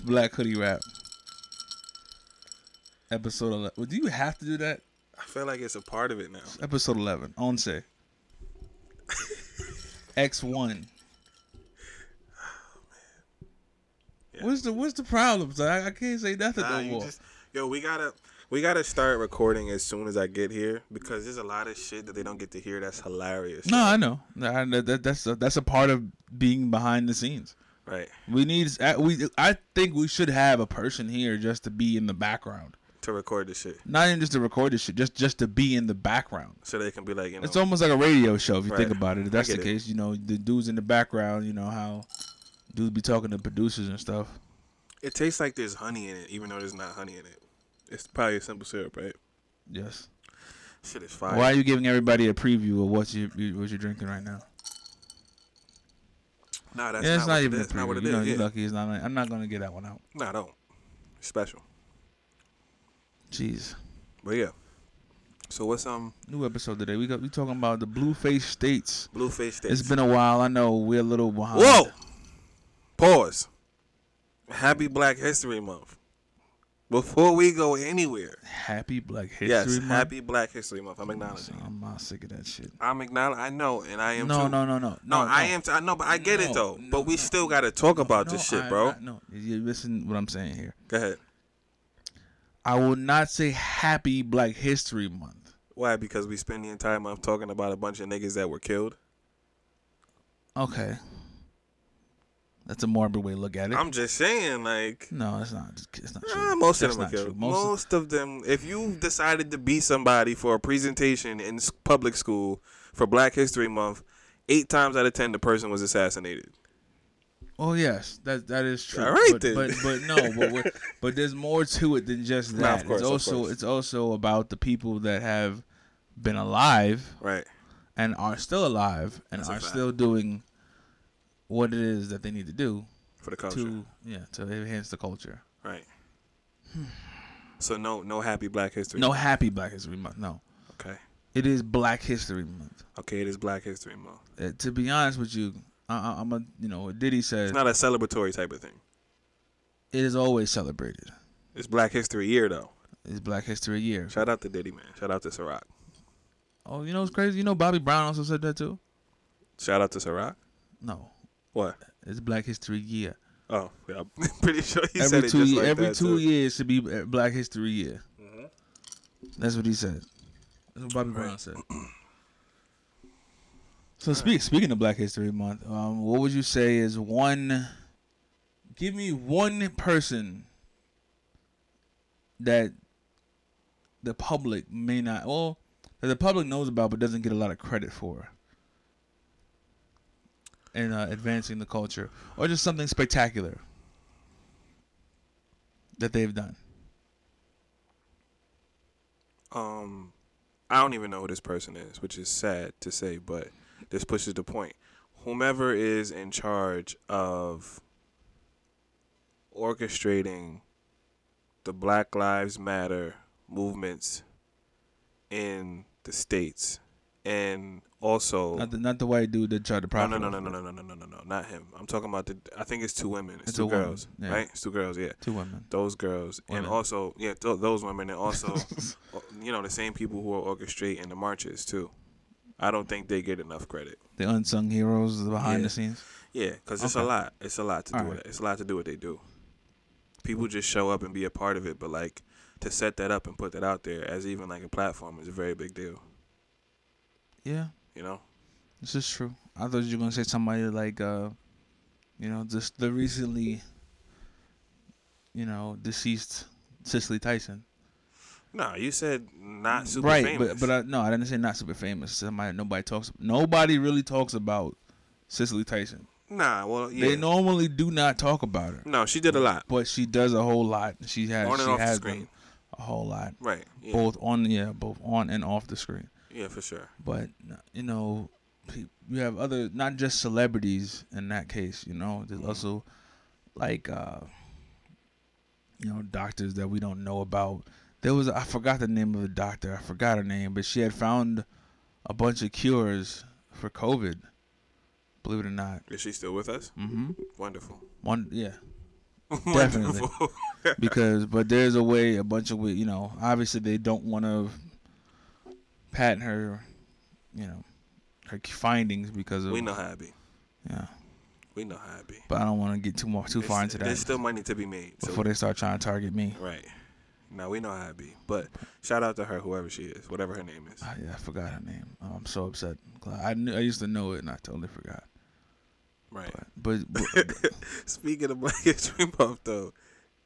It's Black Hoodie Rap. Episode 11. Well, do you have to do that? I feel like it's a part of it now. Episode 11. Once. X1. Yeah. What's the What's the problem? son? I, I can't say nothing Nah, no more. just, yo, we gotta we gotta start recording as soon as I get here because there's a lot of shit that they don't get to hear that's hilarious. No, I know. That, that, that's a, that's a part of being behind the scenes. Right. We need we. I think we should have a person here just to be in the background, To record this shit. not even just to record this shit, just just to be in the background. So they can be like, you know It's almost like a radio show if you think about it. If that's the it. case, you know, the dudes in the background, you know how dudes be talking to producers and stuff. it tastes like there's honey in it, even though there's not honey in it. It's probably a simple syrup, right? Yes. Shit is fire. Why are you giving everybody a preview of what you- what you're drinking right now? Nah, that's yeah, it's not, not, what even it is. Not what it You know, is. you're lucky. It's not. I'm not gonna get that one out. Nah, don't. It's special. Jeez. But yeah. So what's um New episode today. We got we talking about the Blueface states. Blueface States? It's been a while. I know we're a little behind. Whoa! Pause. Happy Black History Month. Before we go anywhere, Happy Black History Month. yes, Month. Happy Black History Month. I'm acknowledging. it. I'm not sick of that shit. I'm acknowledging. I know, and I am No, too. no, no, no, No, no. I am. T- I know, but I get it No, though. no, but we no. still got to talk about this shit, I- bro. I- no, you listen what I'm saying here. Go ahead. I will not say Happy Black History Month. Why? Because we spend the entire month talking about a bunch of niggas that were killed. Okay, that's a morbid way to look at it. I'm just saying, like, no, it's not. It's not true. ah, most That's of them not true. killed. Most Most, of- them. If you decided to be somebody for a presentation in public school for Black History Month, eight times out of ten, the person was assassinated. Oh yes, that that is true. All right, but, then. but but no, but what- but there's more to it than just that. of course, it's also it's also about the people that have been alive Right. and are still alive and That's are still doing what it is that they need to do For the culture. to yeah to enhance the culture. Right. so no, no happy Black History. No happy Black History Month. No, Okay. it is Black History Month. Okay, it is Black History Month. Uh, to be honest with you, I, I, I'm a you know what Diddy said It's not a celebratory type of thing. it is always celebrated. It's Black History Year though. It's Black History Year. Shout out to Diddy, man. Shout out to Ciroc. Oh, you know what's crazy? You know Bobby Brown also said that too. Shout out to Ciroc. No, What? it's Black History Year. Oh, yeah. I'm pretty sure he every said it two just ye- like every that, two too. years should be uh, Black History Year. Mhm. That's what he said. That's what Bobby Brown said. So speak, speaking of Black History Month, um, what would you say is one? Give me one person that the public may not, well, that the public knows about but doesn't get a lot of credit for in uh, advancing the culture, or just something spectacular that they've done. Um, I don't even know who this person is, which is sad to say, but this pushes the point. Whomever is in charge of orchestrating the Black Lives Matter movements in the states, and also Not the, not the white dude that tried to no, profit. no, no, off no, no, no, no, no, no, no, not him. I'm talking about the. I think it's two women. It's, It's two woman, girls, yeah. right? It's two girls. Yeah, Two women. those girls, and also yeah, th- those women, and also uh, you know the same people who are orchestrating the marches too. I don't think they get enough credit. The unsung heroes behind Yeah. the scenes. Yeah, because it's a lot. It's a lot to do. All with right. it. It's a lot to do what they do. People just show up and be a part of it, but like to set that up and put that out there as even like a platform is a very big deal. Yeah, You know? this is true. I thought you were gonna say somebody like, uh, you know, just the recently, you know, deceased Cicely Tyson. No, you said not super right, famous. but but I, no, I didn't say not super famous. Somebody nobody talks. Nobody really talks about Cicely Tyson. nah, well, yeah. They normally do not talk about her, no, she did a lot but she does a whole lot. She has on and she off the has screen. done a whole lot, Right. Yeah. both on yeah, both on and off the screen. Yeah, for sure. but you know you have other not just celebrities in that case you know there's Mhm. also like uh you know doctors that we don't know about there was i forgot the name of the doctor i forgot her name but she had found a bunch of cures for covid believe it or not Is she still with us? mm-hmm Wonderful. one yeah Definitely. Because but there's a way a bunch of you know obviously they don't want to patent her you know her findings because of we know how it be. yeah We know how it be. but I don't want to get too more too far into that. There's still money to be made. So before they start trying to target me right. Now we know how it be. But shout out to her, whoever she is, whatever her name is. Ah, yeah I forgot her name oh, I'm so upset I knew I used to know it and I totally forgot Right. but but, but Speaking of Black History Month though,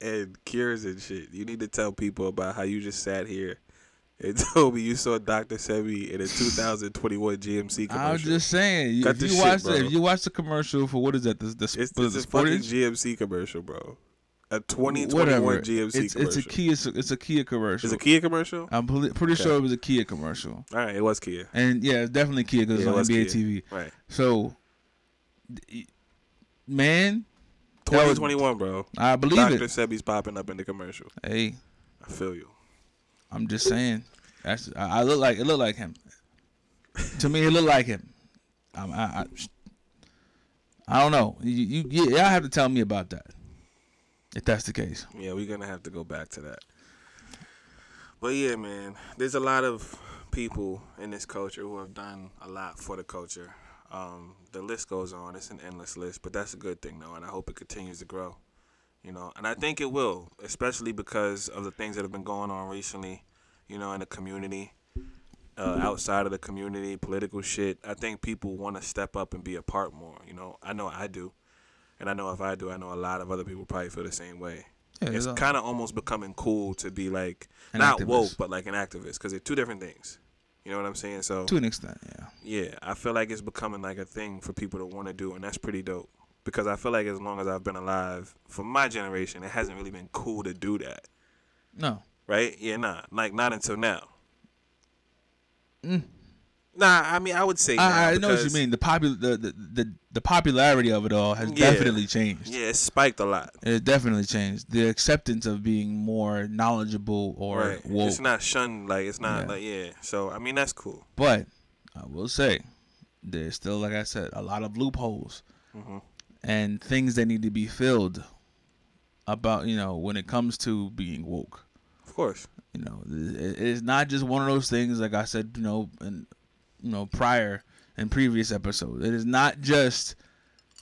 and cures and shit, you need to tell people about how you just sat here and told me you saw Dr. Sebi in a 2021 GMC commercial. I'm just saying Cut if the you shit, watch bro. the, if you watch the commercial for what is that the the, it's, it's it, a fucking GMC commercial, bro. A 2021 whatever GMC it's, commercial. it's a Kia it's a Kia commercial Is it Kia commercial? I'm pretty pretty Okay. sure it was a Kia commercial All right, it was Kia. And yeah, it's definitely Kia because Yeah, it it's on was NBA Kia. TV. Right. So, man, That was- 2021, bro. I believe Dr. it. Dr. Sebi's popping up in the commercial. Hey, I feel you. I'm just saying. That's I, I look like it looked like him. to me, it looked like him. I, I, I don't know. You, you, you, y'all have to tell me about that. If that's the case, Yeah, we're gonna have to go back to that. But yeah, man, there's a lot of people in this culture who have done a lot for the culture. Um, the list goes on; it's an endless list, but that's a good thing, though, and I hope it continues to grow. You know, and I think it will, especially because of the things that have been going on recently. You know, in the community, uh, outside of the community, political shit. I think people want to step up and be a part more. You know, I know I do, and I know if I do, I know a lot of other people probably feel the same way yeah, it's kind of almost becoming cool to be like An not activist. woke, but like an activist because they're two different things. You know what I'm saying? So to an extent, yeah. yeah, I feel like it's becoming like a thing for people to want to do, and that's pretty dope. Because I feel like as long as I've been alive, for my generation, it hasn't really been cool to do that, No, right? Yeah, nah, like not until now. Mm. Nah, I mean, I would say. I, I know what you mean. The popular, the, the the the popularity of it all has Yeah. definitely changed. Yeah, it spiked a lot. It definitely changed. The acceptance of being more knowledgeable or right. woke. It's not shunned. Like it's not Yeah. like yeah. So I mean, that's cool. But I will say, there's still, like I said, a lot of loopholes hmm and things that need to be filled about, you know, when it comes to being woke. Of course. You know, it's not just one of those things, like I said, you know, and you know, prior and previous episodes. It is not just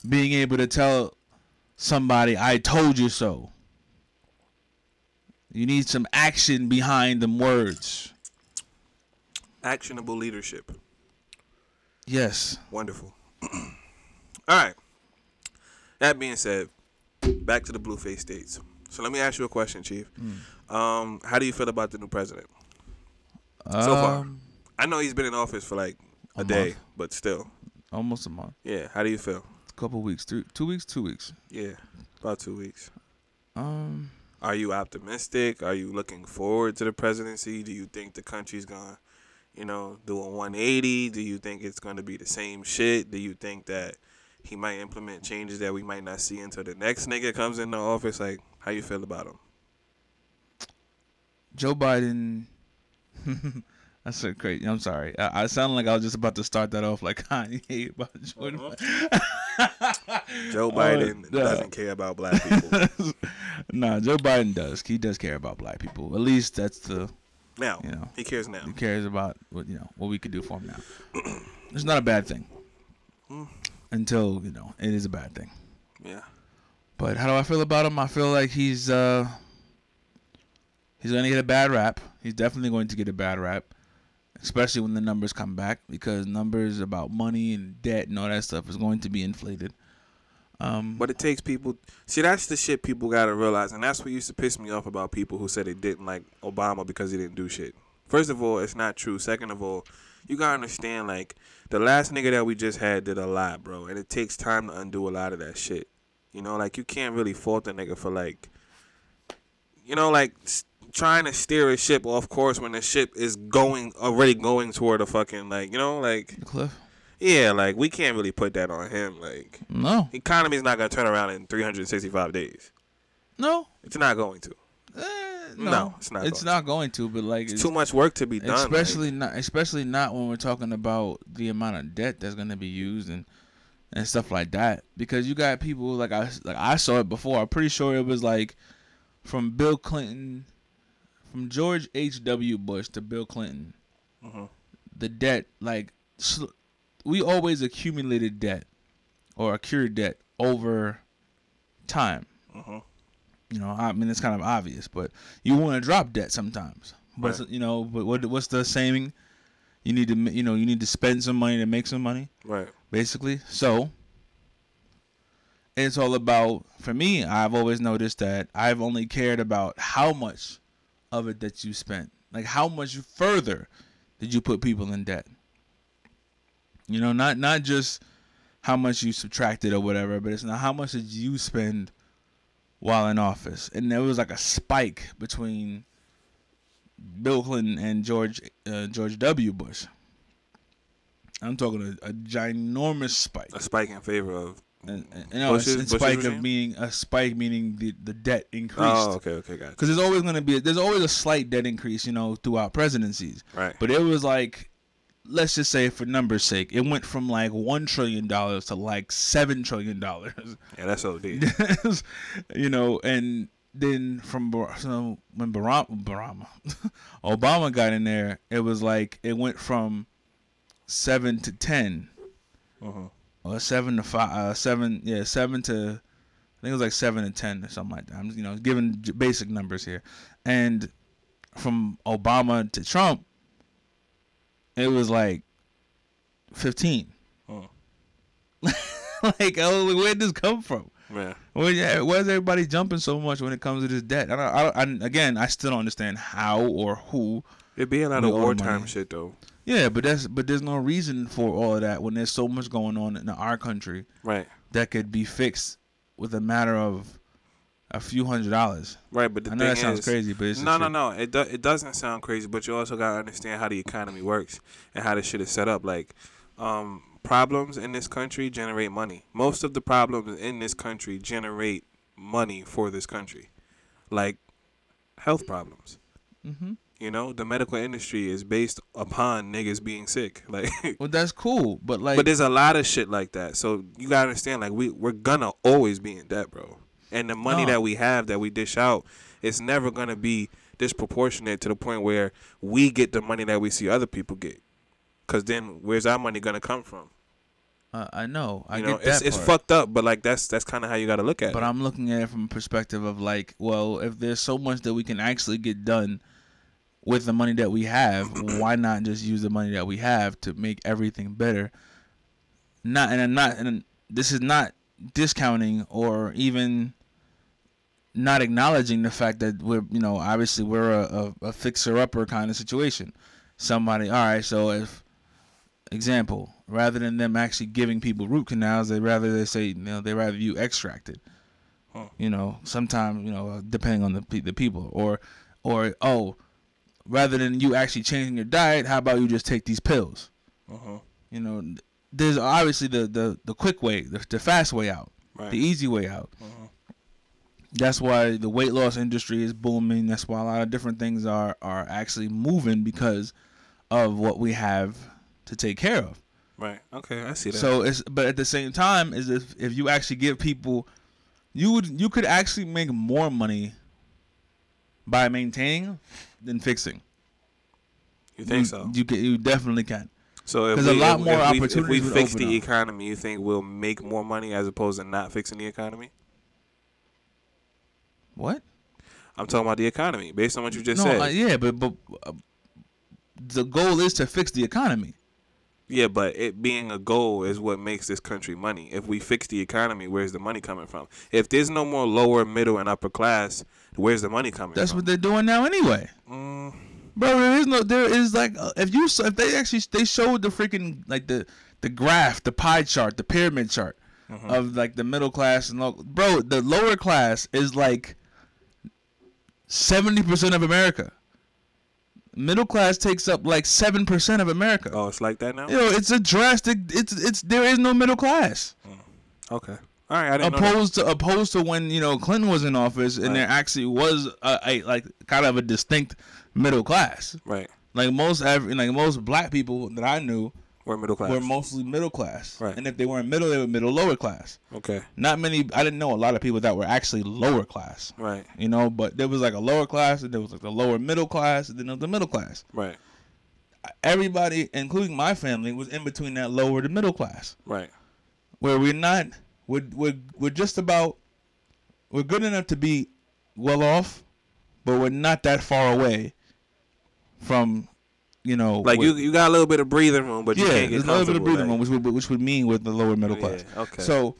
being able to tell somebody, "I told you so." You need some action behind them words. Actionable leadership. Yes. Wonderful. All right. That being said, back to the blue face states. So let me ask you a question, Chief. Hmm. Um, how do you feel about the new president? So far. Um, I know he's been in office for like a, A day, month. but still. almost a month, Yeah. How do you feel? a couple weeks, three, two weeks, two weeks. Yeah. About two weeks. Um, Are you optimistic? Are you looking forward to the presidency? Do you think the country's gonna, you know, do a 180? Do you think it's gonna be the same shit? Do you think that he might implement changes that we might not see until the next nigga comes into office? Like, how you feel about him? Joe Biden. That's so crazy. I'm sorry. I, I sounded like I was just about to start that off like Kanye about Jordan. Joe Oh, Biden no. doesn't care about black people. nah, Joe Biden does. He does care about black people. At least that's the now, you know he cares now. he cares about what you know what we could do for him now. It's not a bad thing. Mm. Until you know it is a bad thing. Yeah. But how do I feel about him? I feel like he's uh he's gonna get a bad rap. He's definitely going to get a bad rap, especially when the numbers come back because numbers about money and debt and all that stuff is going to be inflated. Um, But it takes people. See, that's the shit people gotta realize, and that's what used to piss me off about people who said they didn't like Obama because he didn't do shit. First of all, it's not true. Second of all, you gotta understand, like the last nigga that we just had did a lot, bro, and it takes time to undo a lot of that shit. You know, like you can't really fault a nigga for like, you know, like trying to steer a ship off course when the ship is going already going toward a fucking like, you know, like cliff? yeah, like we can't really put that on him, like No, economy is not going to turn around in 365 days. no, It's not going to. eh, no, No, it's not It's going not going to. But like, It's it's, too much work to be done. especially not, especially not when we're talking about the amount of debt that's going to be used and and stuff like that because you got people like I like I saw it before. I'm pretty sure it was like from Bill Clinton, from George H. W. Bush to Bill Clinton, Mhm. the debt like we always accumulated debt or accrued debt over time. Mhm. You know, I mean it's kind of obvious, but you want to drop debt sometimes. But Right. you know, but what what's the saying? You need to you know you need to spend some money to make some money Right. basically. So it's all about for me, I've always noticed that I've only cared about how much of it that you spent. Like how much further did you put people in debt? You know, not not just how much you subtracted or whatever, but it's not how much did you spend while in office. And there was like a spike between Bill Clinton and George uh, George W. Bush. I'm talking a, a ginormous spike. A spike in favor of. And, and, you know, Bush's- a Bush's spike regime? of being a spike meaning the, the debt increased. Oh, okay, okay, got Because there's always going to be there's always a slight debt increase, you know, throughout presidencies. Right. But it was like, let's just say for numbers' sake, it went from like one trillion dollars to like seven trillion dollars. Yeah, that's OD. you know, and then from so when Barack, Barama Obama got in there, it was like it went from seven to ten, Mhm. Or seven to five, uh, seven, yeah, seven to, I think it was like seven to ten or something like that. I'm, just you know, giving basic numbers here, and from Obama to Trump, it was like fifteen. Mm. like, oh, where did this come from? Yeah. Well, yeah, where's everybody jumping so much when it comes to this debt? I don't, I don't, I, again, I still don't understand how or who. It being be a lot We of wartime shit though. Yeah, but that's, but there's no reason for all of that when there's so much going on in our country Right. that could be fixed with a matter of a few hundred dollars. Right, but the I know thing that sounds is, crazy, but it's no, no, no. It do, it doesn't sound crazy, but you also gotta understand how the economy works and how this shit is set up. Like, um, problems in this country generate money. Most of the problems in this country generate money for this country, like health problems. Mm-hmm. You know, the medical industry is based upon niggas being sick. Like, Well, that's cool, but like, but there's a lot of shit like that. So you gotta understand, like, we we're gonna always be in debt, bro. And the money No. that we have that we dish out, it's never gonna be disproportionate to the point where we get the money that we see other people get. Cause then where's our money gonna come from? uh, I know, I You know, get it's that it's fucked up, but like that's that's kind of how you gotta look at But it. I'm looking at it from a perspective of like, well, if there's so much that we can actually get done with the money that we have, why not just use the money that we have to make everything better? Not and I'm not and this is not discounting or even not acknowledging the fact that we're you know obviously we're a, a, a fixer upper kind of situation. Somebody, all right, so if example, rather than them actually giving people root canals, they rather they say you know they rather you extracted. Huh. You know, sometimes you know depending on the the people or or oh, rather than you actually changing your diet, how about you just take these pills? uh-huh. You know, there's obviously the the the quick way, the, the fast way out, Right. the easy way out. Uh-huh. That's why the weight loss industry is booming. That's why a lot of different things are are actually moving because of what we have to take care of. Right. Okay, I see that. So it's but at the same time is if if you actually give people you would you could actually make more money by maintaining than fixing. you think so? You can you definitely can. So if 'Cause a we, lot if, more if we, if we fix the up. economy, you think we'll make more money as opposed to not fixing the economy? What? I'm talking about the economy, based on what you just no, said. uh, yeah, but but uh, the goal is to fix the economy. Yeah, but it being a goal is what makes this country money. If we fix the economy, where's the money coming from? If there's no more lower, middle, and upper class, where's the money coming That's from? what they're doing now anyway. Mm, Bro, there is no, there is like, uh, if you, if they actually, they showed the freaking, like the, the graph, the pie chart, the pyramid chart Mm-hmm. of like the middle class and low, bro, the lower class is like 70% of America. Middle class takes up like 7% of America. oh, it's like that now. You know, it's a drastic, it's, it's, there is no middle class. Okay. All right. I didn't know opposed to opposed to when you know Clinton was in office and Right. there actually was a, a like kind of a distinct middle class. Right. Like most aver- like most black people that I knew We're middle class. were mostly middle class. Right. And if they weren't middle, they were middle lower class. okay. Not many. I didn't know a lot of people that were actually lower class. Right. You know, but there was like a lower class, and there was like the lower middle class, and then there was the middle class. Right. Everybody, including my family, was in between that lower to middle class, Right. where we're not. We're we're we're just about. We're good enough to be well off, but we're not that far away from, you know, Like what- you, you got a little bit of breathing room, but you yeah, can't get a little bit of breathing room, which would which would mean with the lower middle class. Yeah, okay. So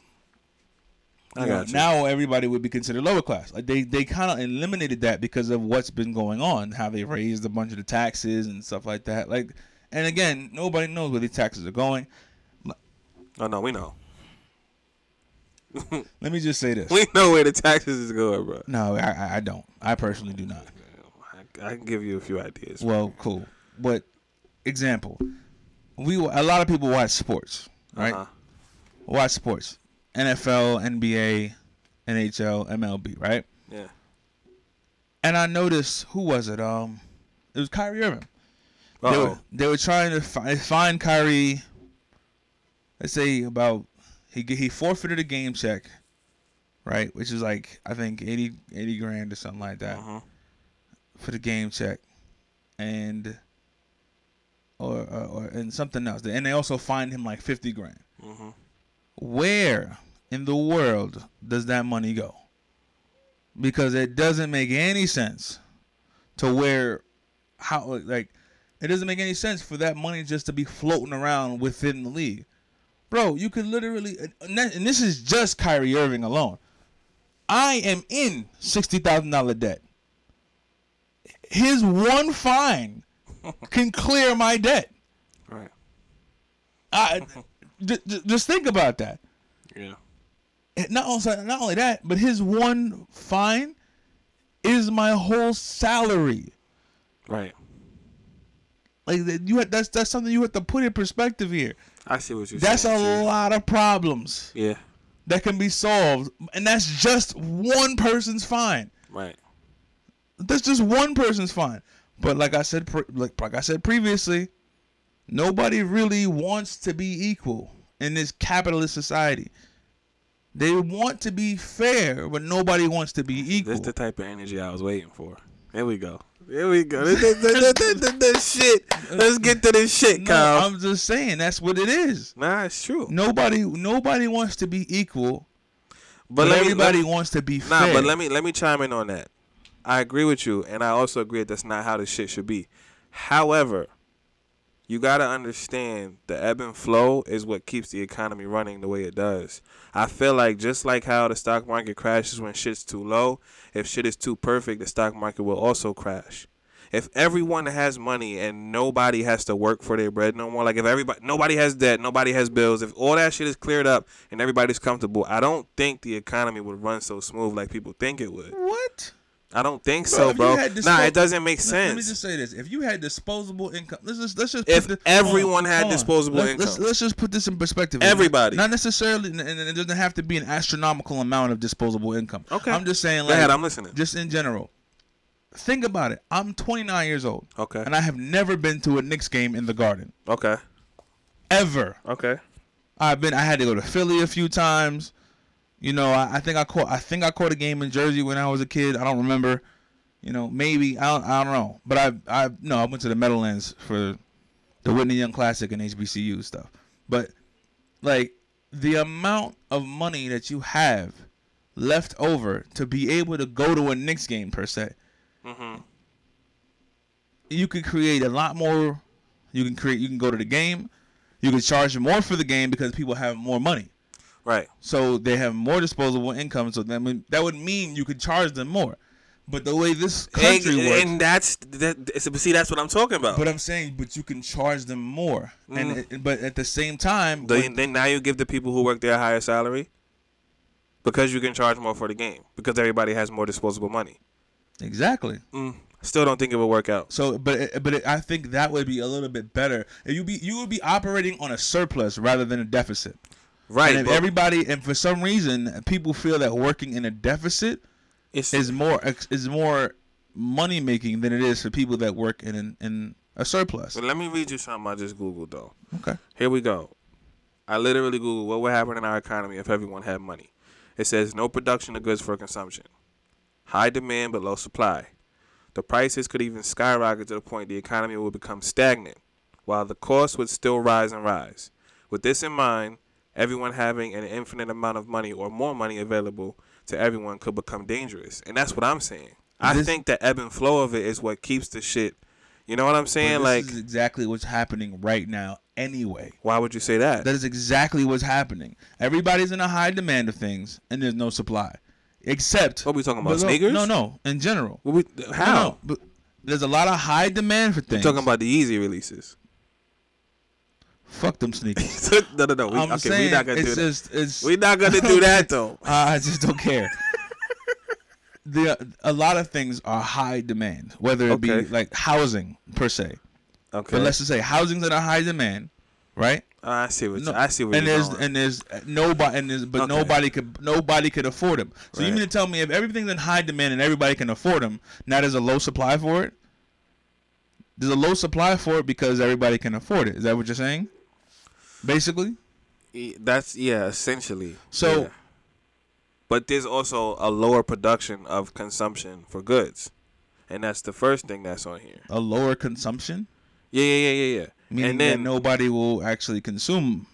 I you know, got you. now everybody would be considered lower class. Like they they kind of eliminated that because of what's been going on, how they raised a bunch of the taxes and stuff like that. Like, and again, nobody knows where these taxes are going. Oh no, we know. Let me just say this. We know where the taxes is going, bro. No, I, I- don't. I personally do not. I, I can give you a few ideas. Well, cool. But example, we a lot of people watch sports, right? Uh-huh. Watch sports, NFL, NBA, NHL, MLB, right? Yeah. And I noticed who was it? Um, it was Kyrie Irving. They were, they were trying to fi- find Kyrie. Let's say about he he forfeited a game check, right? Which is like I think 80, 80 grand or something like that Uh-huh. for the game check, and or, or or and something else. And they also fined him like fifty grand. Mm-hmm. Where in the world does that money go? Because it doesn't make any sense to where how like it doesn't make any sense for that money just to be floating around within the league. Bro, you could literally and this is just Kyrie Irving alone. I am in sixty thousand dollar debt. His one fine can clear my debt. Right. I, j- j- just think about that. Yeah. And Not only, not only that, but his one fine is my whole salary. Right. Like that- you, had, that's that's something you have to put in perspective here. I see what you're That's saying. a Chief. lot of problems Yeah. that can be solved, and that's just one person's fine. Right. That's just one person's fine. But like I said, pre- like like I said previously, nobody really wants to be equal in this capitalist society. They want to be fair, but nobody wants to be equal. That's the type of energy I was waiting for. Here we go. Here we go. This, this, this, this, shit. Let's get to this shit, no, Kyle. I'm just saying that's what it is. nah, it's true. Nobody, nobody wants to be equal, but, me- everybody me- wants to be Nah, fair. but let me let me chime in on that. I agree with you, and I also agree that that's not how this shit should be. However, you gotta understand the ebb and flow is what keeps the economy running the way it does. I feel like just like how the stock market crashes when shit's too low, if shit is too perfect, the stock market will also crash. If everyone has money and nobody has to work for their bread no more, like if everybody nobody has debt, nobody has bills, if all that shit is cleared up and everybody's comfortable, I don't think the economy would run so smooth like people think it would. what? I don't think Bro, so, bro. had Nah, it doesn't make sense. Let me just say this: if you had disposable income, let's just let's just If this, everyone on, had on. disposable Let's- Let's, income. let's just put this in perspective. Everybody. not necessarily, and it doesn't have to be an astronomical amount of disposable income. Okay. I'm just saying, Go like, ahead, I'm listening. just in general. Think about it. I'm 29 years old, Okay. and I have never been to a Knicks game in the Garden Okay. ever. Okay. I've been. I had to go to Philly a few times. You know, I, I think I caught. I think I caught a game in Jersey when I was a kid. I don't remember. You know, maybe I don't. I don't know. But I. I no. I went to the Meadowlands for the Whitney Young Classic and HBCU stuff. But like the amount of money that you have left over to be able to go to a Knicks game per se, Mm-hmm. you could create a lot more. You can create. You can go to the game. You can charge more for the game because people have more money. Right. So they have more disposable income. So that would, that would mean you could charge them more. But the way this country and, works, and that's that. it's- see, that's what I'm talking about. but I'm saying, but you can charge them more, and it, but at the same time, then, when- then now you give the people who work there a higher salary because you can charge more for the game because everybody has more disposable money. exactly. Mm, still don't think it would work out. So, but it, but it, I think that would be a little bit better. You be you would be operating on a surplus rather than a deficit. Right. and everybody, and for some reason, people feel that working in a deficit is more is more money making than it is for people that work in an, in a surplus. But let me read you something I just googled though. Okay. Here we go. I literally googled what would happen in our economy if everyone had money. It says no production of goods for consumption, high demand but low supply. The prices could even skyrocket to the point the economy would become stagnant, while the cost would still rise and rise. With this in mind, everyone having an infinite amount of money or more money available to everyone could become dangerous. And that's what I'm saying. I This- think the ebb and flow of it is what keeps the shit. You know what I'm saying? this Like, is exactly what's happening right now. Anyway, why would you say that? that is exactly what's happening. Everybody's in a high demand of things, and there's no supply, except What we talking about? no- Sneakers? No, no. In general, What we, how? no, but there's a lot of high demand for We're things. talking about the Yeezy releases. Fuck them sneakers. no, no, no. We, I'm okay, saying we're not gonna do it's that. We're not gonna do that though. Uh, I just don't care. the a lot of things are high demand, whether it be like housing per se. Okay. But let's just say housing's in a high demand, right? Ah, I see what No, you, I see what and you're there's going. and there's uh, nobody and there's but Okay. nobody could nobody could afford them. So you mean to tell me if everything's in high demand and everybody can afford them, now there's a low supply for it? There's a low supply for it because everybody can afford it. Is that what you're saying? Basically, That's yeah, essentially. So- yeah. but there's also a lower production of consumption for goods, and that's the first thing that's on here. a lower consumption, Yeah, yeah, yeah, yeah, yeah. meaning and that then nobody will actually consume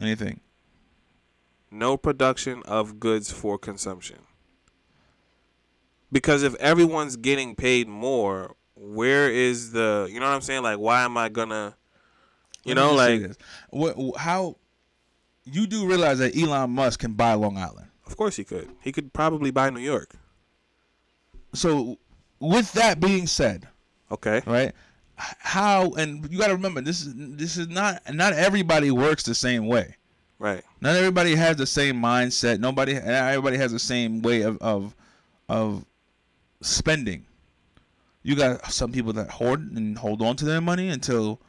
anything. no production of goods for consumption. Because if everyone's getting paid more, where is the you know what I'm saying? Like, why am I gonna, you know, like, this. what how you do realize that Elon Musk can buy Long Island. of course he could. He could probably buy New York. So, with that being said, Okay. right? How and you got to remember this is this is not not everybody works the same way. Right. Not everybody has the same mindset. Nobody not everybody has the same way of of of spending. You got some people that hoard and hold on to their money until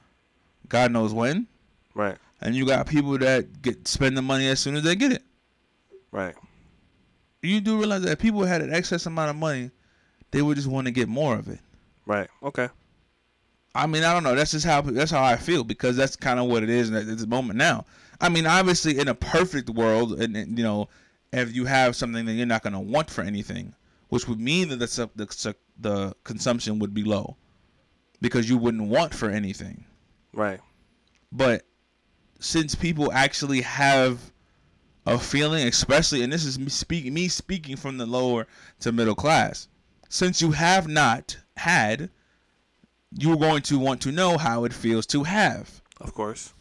God knows when, Right. and you got people that get spend the money as soon as they get it. Right. You do realize that if people had an excess amount of money, they would just want to get more of it. Right. Okay. I mean, I don't know. That's just how that's how I feel because that's kind of what it is at this moment now. I mean, obviously, in a perfect world, and, and, you know, if you have something that you're not going to want for anything, which would mean that the, the the consumption would be low because you wouldn't want for anything. Right. But since people actually have a feeling, especially, and this is me speaking, me speaking from the lower to middle class, since you have not had, you're going to want to know how it feels to have. Of course.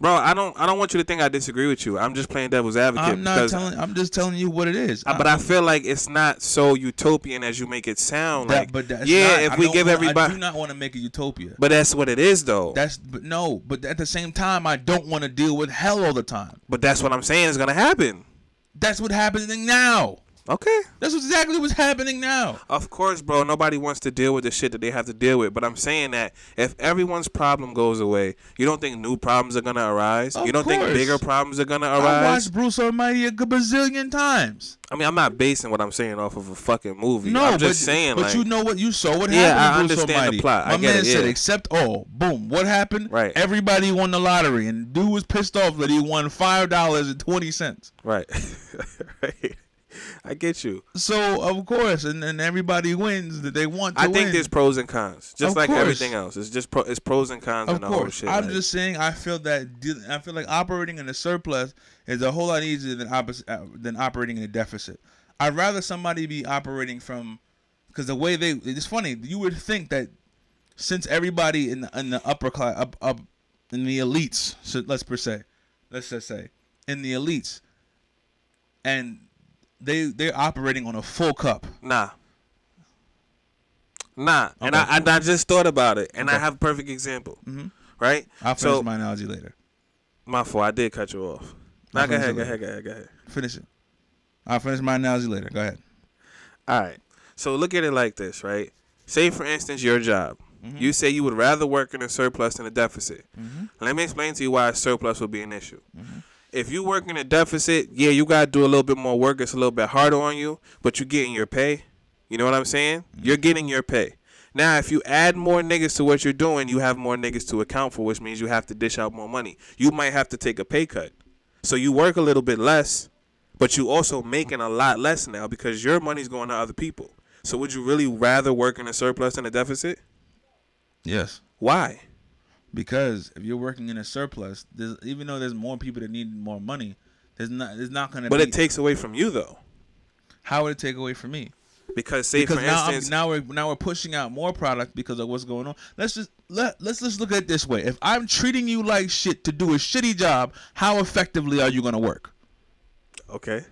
Bro, I don't I don't want you to think I disagree with you. I'm just playing devil's advocate I'm not telling. I'm just telling you what it is. Uh, but I feel like it's not so utopian as you make it sound. that, like, but that's yeah, not- if I we give wanna- everybody, I do not want to make a utopia. but that's what it is, though. That's but no. But at the same time, I don't want to deal with hell all the time. but that's what I'm saying is gonna happen. That's what's happening now. Okay. That's exactly what's happening now. Of course, bro. Nobody wants to deal with the shit that they have to deal with. But I'm saying that if everyone's problem goes away, you don't think new problems are gonna arise? Of you don't think bigger problems are gonna arise? I watched Bruce Almighty a bazillion times. I mean, I'm not basing what I'm saying off of a fucking movie. No, I'm just but, saying, but like, you know what you saw. What Yeah, happened? I to Bruce understand the Almighty. plot. I My get man it, said, yeah. "Except all." Boom. What happened? Right. Everybody won the lottery, and dude was pissed off that he won five dollars and twenty cents. right, right. I get you. So of course, and then everybody wins that they want to I think win. there's pros and cons, just Of like course. everything else. It's just pro, it's pros and cons Of and the whole course, shit. I'm like- just saying. I feel that deal- I feel like operating in a surplus is a whole lot easier than oppos- uh, than operating in a deficit. I'd rather somebody be operating from because the way they it's funny. You would think that since everybody in the, in the upper class up up in the elites, so let's per se, let's just say in the elites, and they they're operating on a full cup. nah, nah. And Okay. I, I just thought about it, and I have a perfect example. Mhm. Right. I'll finish so my analogy later. my fault. I did cut you off. Nah, go ahead, go ahead, go ahead, go ahead. Finish it. I'll finish my analogy later. Go ahead. All right. So look at it like this, right? Say, for instance, your job. Mhm. You say you would rather work in a surplus than a deficit. Mm-hmm. Let me explain to you why a surplus would be an issue. Mhm. If you work in a deficit, yeah, you gotta do a little bit more work. It's a little bit harder on you, but you're getting your pay. You know what I'm saying? Mm-hmm. You're getting your pay. Now, if you add more niggas to what you're doing, you have more niggas to account for, which means you have to dish out more money. You might have to take a pay cut. So you work a little bit less, but you also making a lot less now because your money's going to other people. So would you really rather work in a surplus than a deficit? Yes. Why? Because if you're working in a surplus, there's, even though there's more people that need more money, there's not there's not gonna. But be, it takes away from you though. How would it take away from me? Because say because for now, I'm- instance, now we're now we're pushing out more product because of what's going on. Let's just let let's just look at it this way. If I'm treating you like shit to do a shitty job, how effectively are you gonna work? okay,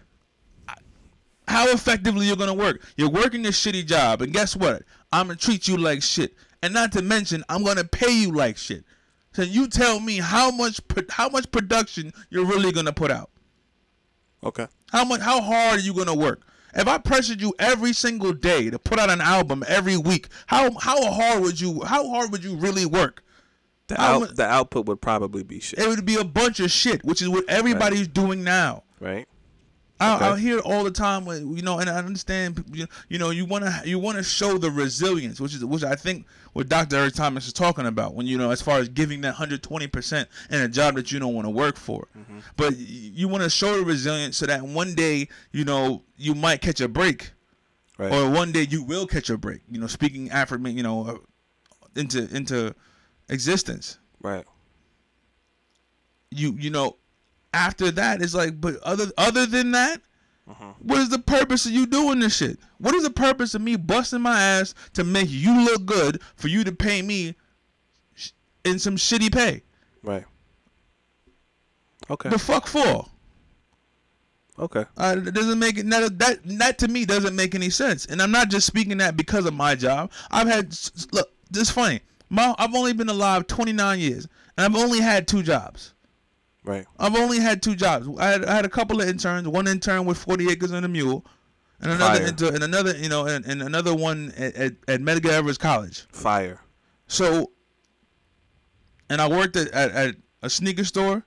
How effectively you're gonna work? You're working a shitty job, and guess what? I'm gonna treat you like shit, and not to mention I'm gonna pay you like shit. So you tell me how much how much production you're really gonna put out. okay, How much? How hard are you gonna work? If I pressured you every single day to put out an album every week, how how hard would you? How hard would you really work? the out, the output would probably be shit, It would be a bunch of shit, which is what everybody's doing now. right? I, Okay. I hear all the time, when, you know, and I understand, you you know, you want to you want to show the resilience, which is which I think what Dr. Eric Thomas is talking about when you know, as far as giving that hundred twenty percent in a job that you don't want to work for, Mm-hmm. but you want to show the resilience so that one day, you know, you might catch a break, Right. or one day you will catch a break. You know, speaking affirmation, you know, uh, into into existence. right. you you know after that it's like but other other than that what is the purpose of you doing this shit? What is the purpose of me busting my ass to make you look good for you to pay me sh- in some shitty pay? Right. Okay. the fuck for? Okay. uh, it doesn't make it that, that that to me doesn't make any sense. And i'm not just speaking that because of my job. I've had look this is funny. My, i've only been alive 29 years and i've only had two jobs Right. I've only had two jobs. I had, I had a couple of interns. One intern with 40 acres and a mule, and another Fire. inter, and another you know, and, and another one at, at, at Medgar Evers College. Fire. So, and I worked at, at, at a sneaker store,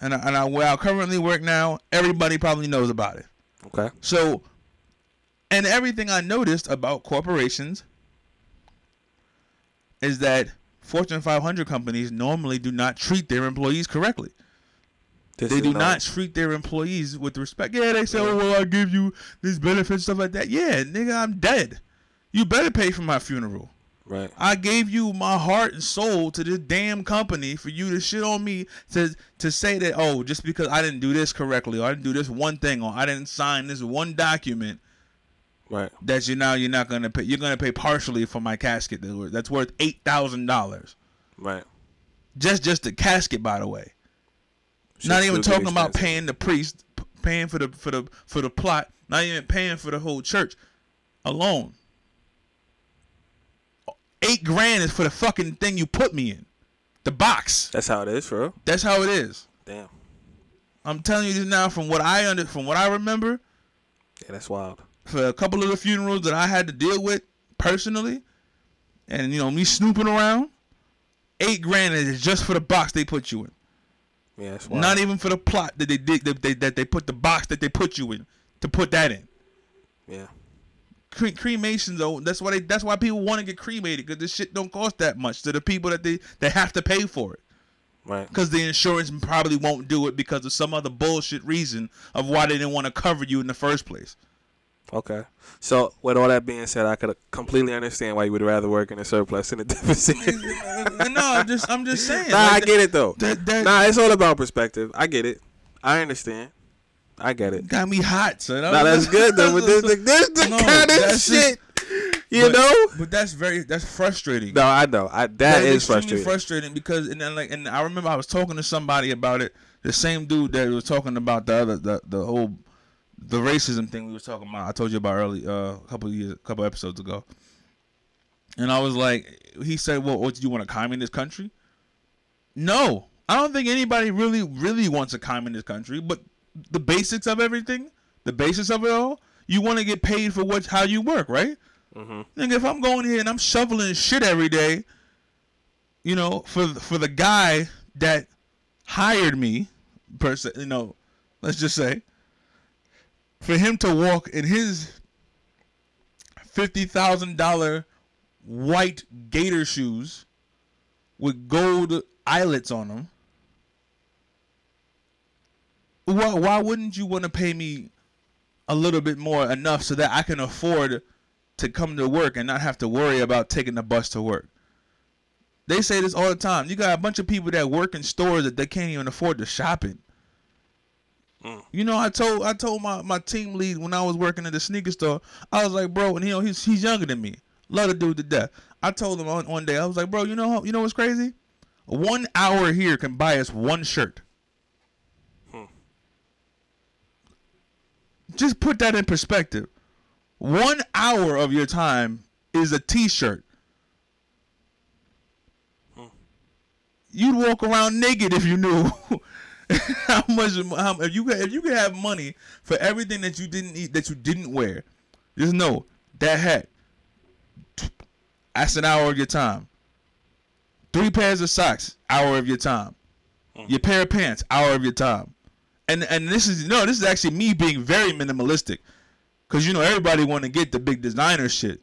and I, and I, where I currently work now, everybody probably knows about it. Okay. So, and everything I noticed about corporations is that Fortune 500 companies normally do not treat their employees correctly. This They do no- not treat their employees with respect. Yeah, they say, "Oh, well, I give you these benefits, stuff like that." Yeah, nigga, I'm dead. You better pay for my funeral. Right. I gave you my heart and soul to this damn company for you to shit on me to to say that oh just because I didn't do this correctly or I didn't do this one thing or I didn't sign this one document Right. that you now you're not gonna pay you're gonna pay partially for my casket that's worth, eight thousand dollars Right. just just the casket by the way not even talking about expensive. paying the priest paying for the for the for the plot not even paying for the whole church alone eight grand is for the fucking thing you put me in the box That's how it is, bro. that's how it is Damn. i'm telling you this now from what i under from what i remember Yeah, that's wild. for a couple of the funerals that I had to deal with personally, and you know me snooping around, eight grand is just for the box they put you in. Yeah, that's wild. Not even for the plot that they did that they, that they put the box that they put you in to put that in. Yeah. Cre- cremations though, that's why they that's why people want to get cremated because this shit don't cost that much to the people that they they have to pay for it Right. because the insurance probably won't do it because of some other bullshit reason of why they didn't want to cover you in the first place. Okay. So, with all that being said, I could completely understand why you would rather work in a surplus than a deficit. no, I'm just I'm just saying. nah, like, I get it though. That, that, Nah, it's all about perspective. I get it. I understand. I get it. got me hot, son. Nah, that's good though. But this, this the No, kind of shit, just- you but, know. But that's very that's frustrating. No, I know. I that That is frustrating. frustrating because and then like and I remember I was talking to somebody about it. The same dude that was talking about the other the the whole the racism thing we was talking about. I told you about early uh, a couple of years, a couple episodes ago. And I was like, he said, "Well, what do you want a communist country?" No, I don't think anybody really really wants a communist country. But the basics of everything, the basics of it all, you want to get paid for what how you work, right? hmm Nigga, if I'm going here and I'm shoveling shit every day, you know, for for the guy that hired me, per se, you know, let's just say, for him to walk in his fifty thousand dollar white gator shoes with gold eyelets on them. Why, why wouldn't you want to pay me a little bit more enough so that I can afford to come to work and not have to worry about taking the bus to work? They say this all the time. You got a bunch of people that work in stores that they can't even afford to shop in. Mm. You know, I told I told my, my team lead when I was working at the sneaker store, I was like, bro, and you know, he's he's younger than me. Love the dude to death. I told him on, one day, I was like, bro, you know you know what's crazy? One hour here can buy us one shirt. Hmm. Just put that in perspective. One hour of your time is a T-shirt. Hmm. You'd walk around naked if you knew how much. How, if you could, if you could have money for everything that you didn't eat, that you didn't wear, just know that hat. That's an hour of your time. Three pairs of socks, hour of your time. Hmm. Your pair of pants, hour of your time. And and this is no, this is actually me being very minimalistic, cause you know everybody want to get the big designer shit,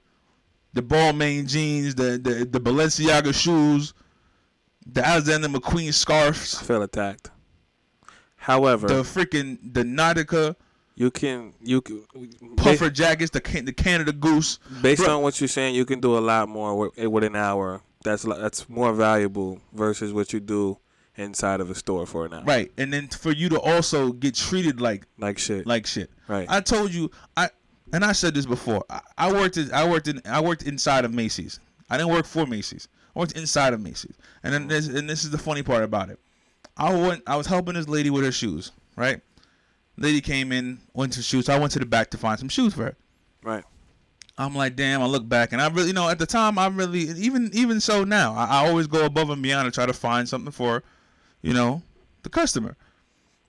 the Balmain jeans, the the the Balenciaga shoes, the Alexander McQueen I scarves, feel attacked. However, the freaking the Nautica you can you can puffer jackets, the the Canada Goose. based Bro. on what you're saying, you can do a lot more with, eh, with an hour. That's that's more valuable versus what you do inside of a store for an hour. Right, and then for you to also get treated like Like shit. like shit. right. I told you I and I said this before. I, I worked in, I worked in I worked inside of Macy's. I didn't work for Macy's. I worked inside of Macy's. And then this and this is the funny part about it. I went I was helping this lady with her shoes, right? Lady came in, went to shoes. So I went to the back to find some shoes for her. right. I'm like, damn. I look back, and I really, you know, at the time, I really, even even so now, I, I always go above and beyond to try to find something for, you know, the customer.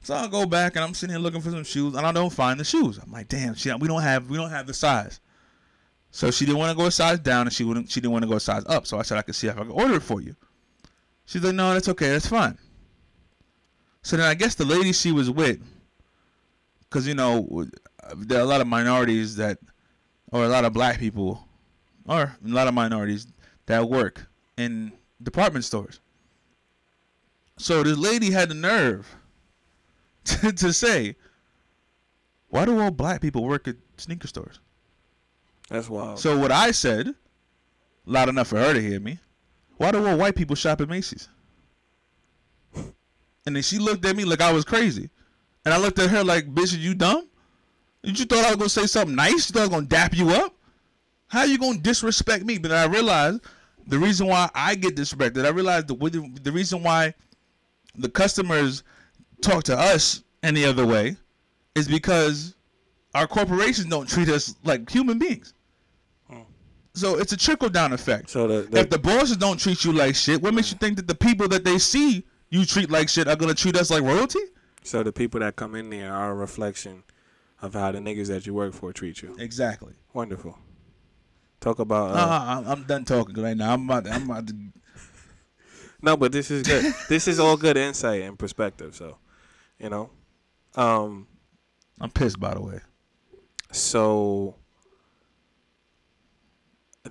So I go back and I'm sitting here looking for some shoes, and I don't find the shoes. I'm like, damn, she, we don't have we don't have the size. So she didn't want to go a size down, and she wouldn't. She didn't want to go a size up. So I said I could see if I could order it for you. She's like, no, that's okay, that's fine. So then I guess the lady she was with, because you know, there are a lot of minorities that or a lot of black people or a lot of minorities that work in department stores. So this lady had the nerve to, to say, why do all black people work at sneaker stores? That's wild. So what I said, loud enough for her to hear me, why do all white people shop at Macy's? And then she looked at me like I was crazy. And I looked at her like, bitch, are you dumb? Did you thought I was gonna say something nice? You thought I was gonna dap you up? How you gonna disrespect me? But I realized the reason why I get disrespected. I realized the the reason why the customers talk to us any other way is because our corporations don't treat us like human beings. So it's a trickle down effect. so the, the if the bosses don't treat you like shit, what makes you think that the people that they see you treat like shit are gonna treat us like royalty? so the people that come in there are a reflection of how the niggas that you work for treat you. Exactly. Wonderful. Talk about uh, Uh, I'm, I'm done talking right now. I'm about to, I'm about to No, but this is good. this is all good insight and perspective. So, you know, um, I'm pissed by the way. so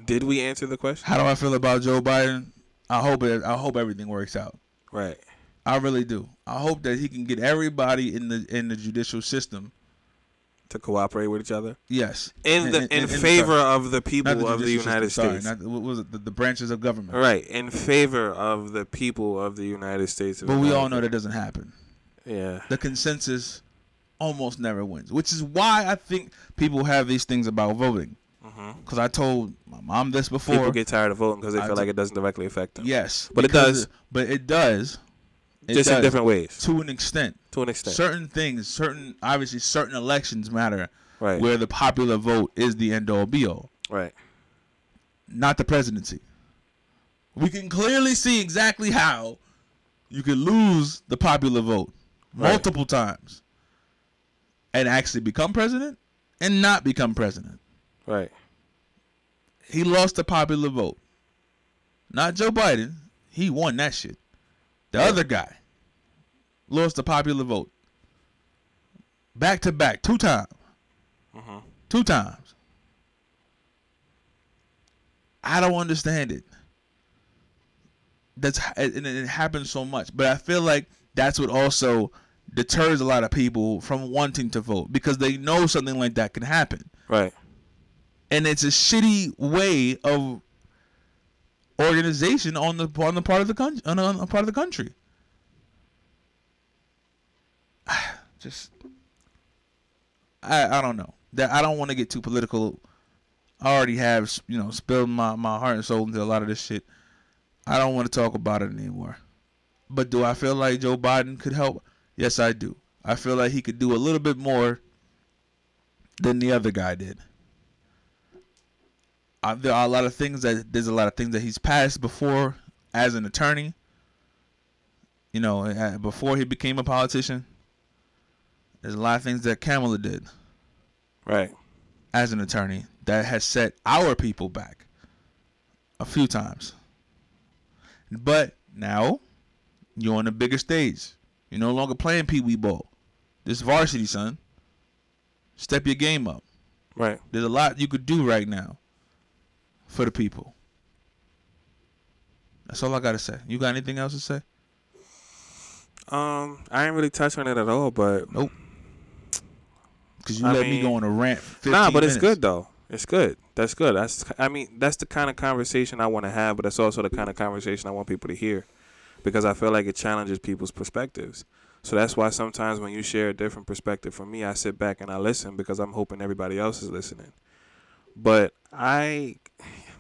did we answer the question? How do I feel about Joe Biden? I hope it, I hope everything works out. Right. I really do. I hope that he can get everybody in the in the judicial system. To cooperate with each other Yes, in the in, favor of the people not of the United system, sorry, States. not- what was it? The, the branches of government. Right, in favor of the people of the United States. But we all know that doesn't happen. Yeah. The consensus almost never wins, which is why I think people have these things about voting. Mm-hmm. Because I told my mom this before. People get tired of voting because they I feel d- like it doesn't directly affect them. yes, But it does. But it does. It just in different ways, to an extent. to an extent. Certain things, certain obviously certain elections matter right. where the popular vote is the end all be all, right. not the presidency. We can clearly see exactly how you can lose the popular vote Right. multiple times and actually become president and not become president. Right. He lost the popular vote. Not Joe Biden. He won that shit. The Yeah. other guy lost the popular vote. Back to back, two times. hmm Two times. I don't understand it. That's and it happens so much, but I feel like that's what also deters a lot of people from wanting to vote because they know something like that can happen. Right. And it's a shitty way of organization on the on the part of the country on a part of the country. Just I I don't know. That I don't want to get too political. I already have you know spilled my my heart and soul into a lot of this shit. I don't want to talk about it anymore. But do I feel like Joe Biden could help? Yes, I do. I feel like he could do a little bit more than the other guy did. Uh, there are a lot of things that there's a lot of things that he's passed before as an attorney. You know, uh, before he became a politician. There's a lot of things that Kamala did. Right. As an attorney that has set our people back a few times. But now you're on a bigger stage. You're no longer playing pee wee ball. This varsity, son. Step your game up. Right. There's a lot you could do right now for the people. That's all I gotta say. You got anything else to say? Um, I ain't really touch on it at all, but nope. Cause you I let mean, me go on a rant. Nah, but minutes. it's good though. It's good. That's good. That's I mean that's the kind of conversation I want to have, but that's also the kind of conversation I want people to hear, because I feel like it challenges people's perspectives. So that's why sometimes when you share a different perspective from me, I sit back and I listen because I'm hoping everybody else is listening. But I,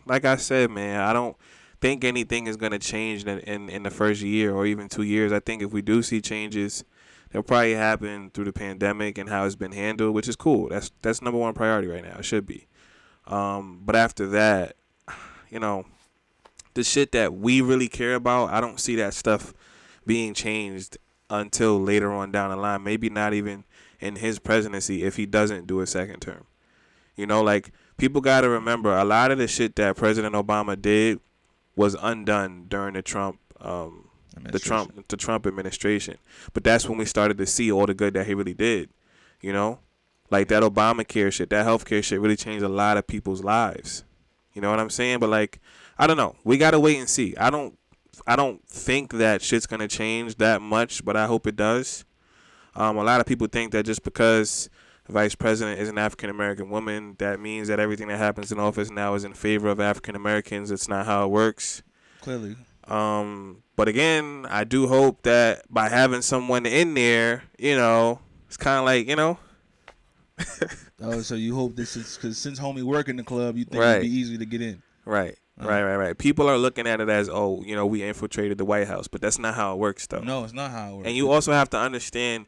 like I said, man, I don't think anything is going to change in, in in the first year or even two years. I think if we do see changes, they'll probably happen through the pandemic and how it's been handled, which is cool. That's that's number one priority right now. It should be. Um, but after that, you know, the shit that we really care about, I don't see that stuff being changed until later on down the line. Maybe not even in his presidency if he doesn't do a second term. You know, like people got to remember a lot of the shit that President Obama did was undone during the Trump um, the Trump the Trump administration. But that's when we started to see all the good that he really did. You know? Like that Obamacare shit, that healthcare shit really changed a lot of people's lives. You know what I'm saying? But like, I don't know. We gotta wait and see. I don't I don't think that shit's gonna change that much, but I hope it does. Um, a lot of people think that just because vice president is an African American woman, that means that everything that happens in office now is in favor of African Americans. It's not how it works. Clearly. Um, but again, I do hope that by having someone in there, you know, it's kind of like you know. oh, so you hope this is because since homie work in the club, you think Right. it'd be easy to get in. Right. Uh-huh. Right, right, right. People are looking at it as, oh, you know, we infiltrated the White House, but that's not how it works, though. No, it's not how it works. And you also have to understand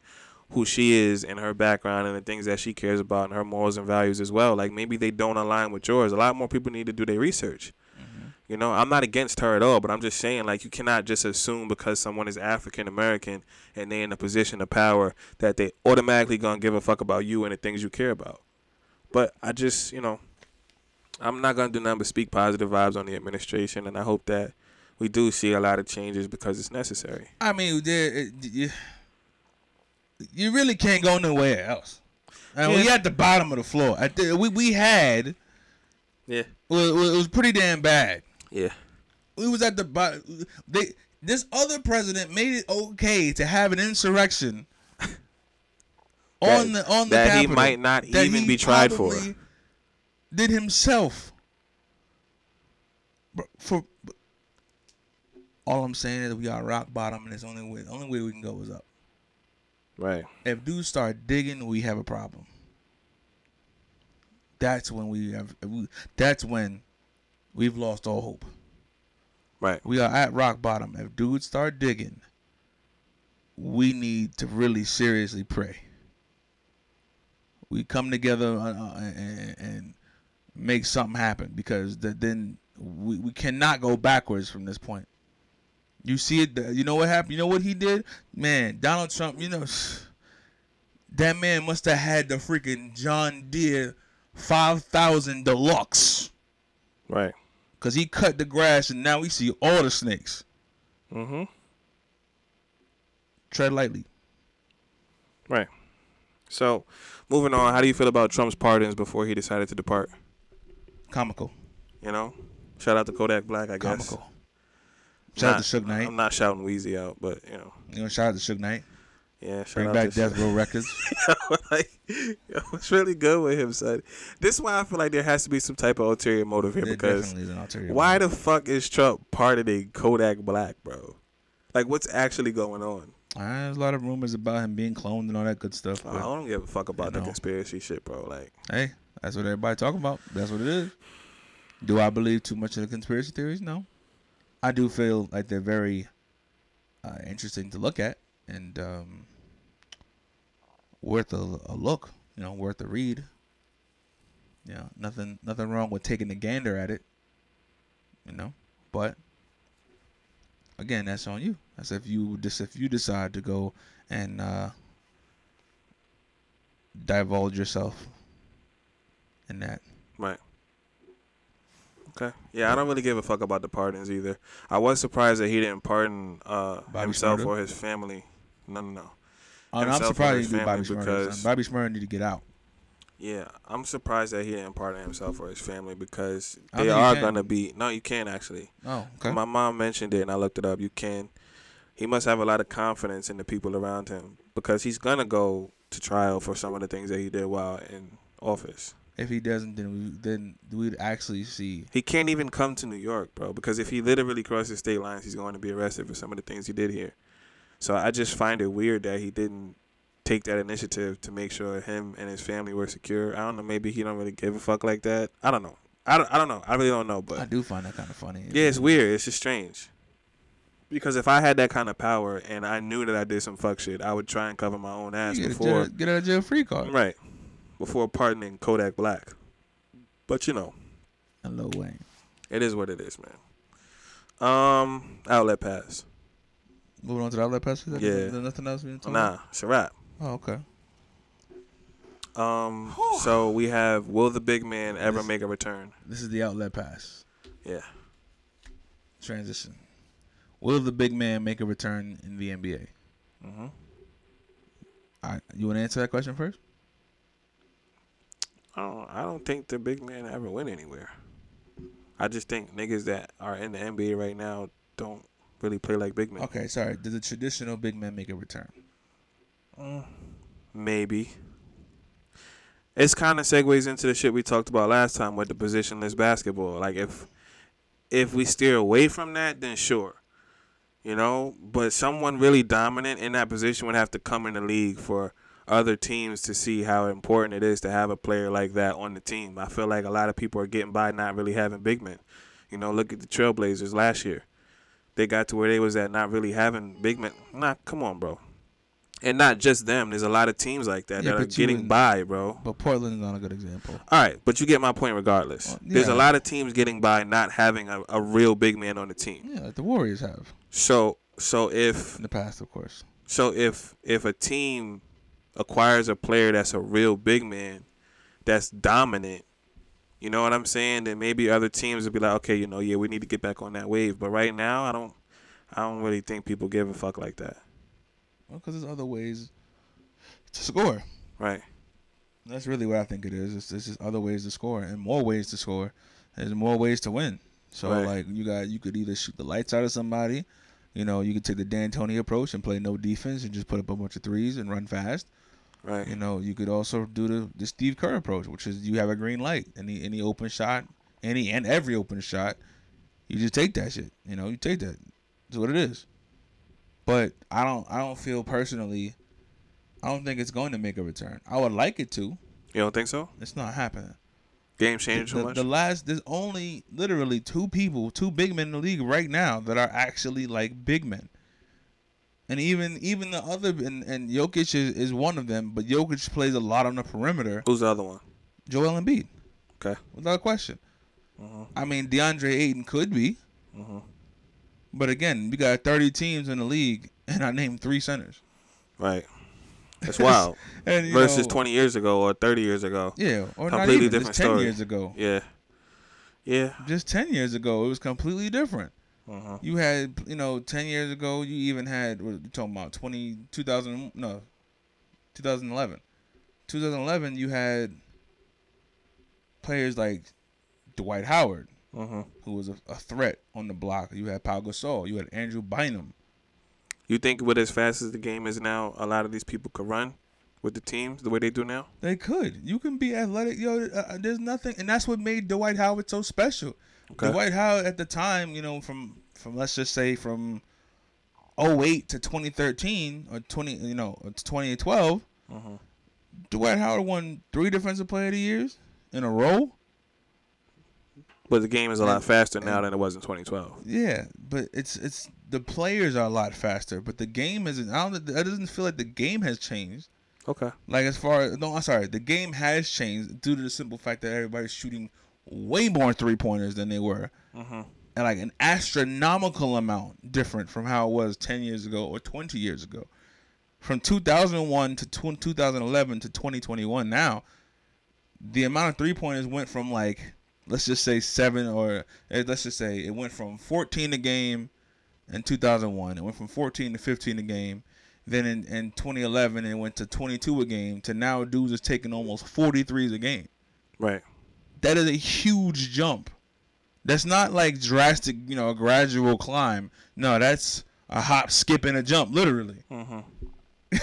who she is and her background and the things that she cares about and her morals and values as well. Like maybe they don't align with yours. A lot more people need to do their research. You know, I'm not against her at all, but I'm just saying like you cannot just assume because someone is African American and they're in a position of power that they automatically gonna give a fuck about you and the things you care about. But I just, you know, I'm not gonna do nothing but speak positive vibes on the administration, and I hope that we do see a lot of changes because it's necessary. I mean, there, you, you really can't go nowhere else. And we Yeah. at the bottom of the floor. At the, we we had Yeah. well, it was pretty damn bad. Yeah. We was at the bottom. They this other president made it okay to have an insurrection on That- the on the that he might not even be tried for. Did himself. For all I'm saying is we are rock bottom, and it's only way the only way we can go is up. Right. If dudes start digging, we have a problem. That's when we have. That's when we've lost all hope. Right. We are at rock bottom. If dudes start digging, we need to really seriously pray. We come together uh, uh, and, and make something happen because th- then we, we cannot go backwards from this point. You see it. You know what happened. You know what he did, man. Donald Trump. You know, that man must have had the freaking John Deere five thousand deluxe Right. Because he cut the grass and now we see all the snakes. Mm-hmm. Tread lightly. Right. So, moving on, how do you feel about Trump's pardons before he decided to depart? Comical. You know, Shout out to Kodak Black, I guess. Comical. Shout out to Suge Knight. I'm not shouting Weezy out, but you know, You know, shout out to Suge Knight. Yeah. Bring out back Death Row Records. like, yo, it's really good with him, son. This is why I feel like there has to be some type of ulterior motive here There because definitely is an ulterior. why motive. the fuck is Trump pardoning Kodak Black, bro? Like, what's actually going on? Uh, there's a lot of rumors about him being cloned and all that good stuff. I don't give a fuck about the know. conspiracy shit, bro. Like, hey, that's what everybody talking about. That's what it is. Do I believe too much of the conspiracy theories? No. I do feel like they're very uh, interesting to look at and um, worth a, a look. You know, worth a read. Yeah, nothing, nothing wrong with taking a gander at it. You know, but again, that's on you. That's if you just if you decide to go and uh, divulge yourself in that. right. Okay. Yeah, I don't really give a fuck about the pardons either. I was surprised that he didn't pardon uh, himself Shmurda? or his family. No, no, no. I'm surprised he did Bobby family Shmurda. because- son. Bobby Shmurda need to get out. Yeah, I'm surprised that he didn't pardon himself or his family because they are gonna be. No, you can't actually. Oh, okay. My mom mentioned it, and I looked it up. You can. He must have a lot of confidence in the people around him because he's gonna go to trial for some of the things that he did while in office. If he doesn't, then we then we'd actually see. He can't even come to New York, bro, because if he literally crosses state lines, he's going to be arrested for some of the things he did here. So I just find it weird that he didn't take that initiative to make sure him and his family were secure. I don't know. Maybe he don't really give a fuck like that. I don't know. I don't. I don't know. I really don't know. But I do find that kind of funny. Yeah, it's weird. It's just strange. Because if I had that kind of power and I knew that I did some fuck shit, I would try and cover my own ass You get, a before, jail, get out of jail free card. right, before pardoning Kodak Black. But you know, Lil Wayne. it is what it is, man. Um, outlet pass. Moving on to the outlet pass. Yeah. is there nothing else we need to talk Nah, about? it's a wrap. Oh, okay. Um, so we have will the big man ever This- make a return? This is the outlet pass Yeah. transition. Will the big man make a return in the NBA? Mm-hmm. All right, you want to answer that question first? I don't. I don't think the big man ever went anywhere. I just think niggas that are in the NBA right now don't really play like big men. Okay, sorry. Did the traditional big man make a return? Mm, maybe. It's kind of segues into the shit we talked about last time with the positionless basketball. Like if if we steer away from that, then sure. You know, but someone really dominant in that position would have to come in the league for other teams to see how important it is to have a player like that on the team. I feel like a lot of people are getting by not really having big men. You know, look at the Trailblazers last year. They got to where they was at not really having big men. Nah, come on, bro. And not just them. There's a lot of teams like that Yeah, that are getting by, bro. But Portland is not a good example. All right, but you get my point regardless. Well, There's a lot of teams getting by not having a, a real big man on the team. Yeah, like the Warriors have So so if in the past, of course. so if if a team acquires a player that's a real big man, that's dominant, you know what I'm saying? Then maybe other teams will be like, okay, you know, yeah, we need to get back on that wave. But right now, I don't, I don't really think people give a fuck like that. Well, because there's other ways to score. Right. That's really what I think it is. It's, it's just other ways to score and more ways to score. There's more ways to win. So Right. like you got you could either shoot the lights out of somebody, you know, you could take the D'Antoni approach and play no defense and just put up a bunch of threes and run fast. Right. You know, you could also do the, the Steve Kerr approach, which is you have a green light. Any any open shot, any and every open shot, you just take that shit. You know, you take that. It's what it is. But I don't I don't feel personally I don't think it's going to make a return. I would like it to. You don't think so? It's not happening. Game changed too The, much. the last there's only literally two people, two big men in the league right now that are actually like big men. And even even the other and, and Jokic is, is one of them, but Jokic plays a lot on the perimeter. Who's the other one? Joel Embiid, Okay. without question. Mhm. I mean, DeAndre Ayton could be, Mhm. but again, we got 30 teams in the league, and I named three centers. Right. That's wild. And Versus know, 20 years ago or 30 years ago. yeah, or not completely even different just 10 story. years ago. Yeah. Yeah. Just 10 years ago, it was completely different. Mhm. You had, you know, 10 years ago, you even had, what are you talking about, 20, 2000, no, 2011. 2011, you had players like Dwight Howard, Mm-hmm. who was a, a threat on the block. You had Pau Gasol. You had Andrew Bynum. You think with as fast as the game is now, a lot of these people could run with the teams the way they do now? They could. You can be athletic. Yo, uh, uh, there's nothing, and that's what made Dwight Howard so special. Okay. Dwight Howard at the time, you know, from from let's just say from 08 to 2013 or 20, you know, or to 2012, Mhm. Dwight Howard won three Defensive Player of the Years in a row. But the game is a lot And- faster now than it was in 2012. Yeah, but it's it's the players are a lot faster, but the game isn't. I don't. It doesn't feel like the game has changed. Okay. Like as far as no, I'm sorry, the game has changed due to the simple fact that everybody's shooting way more three pointers than they were, Mm-hmm. and like an astronomical amount different from how it was ten years ago or twenty years ago. From 2001 to tw 2011 to 2021, now the amount of three pointers went from like let's just say seven or eh, let's just say it went from 14 a game in 2001. It went from 14 to 15 a game. Then in, in 2011, it went to 22 a game. To now, dudes is taking almost 43s a game. Right. That is a huge jump. That's not like drastic, you know, a gradual climb. No, that's a hop, skip, and a jump, literally. Mm-hmm.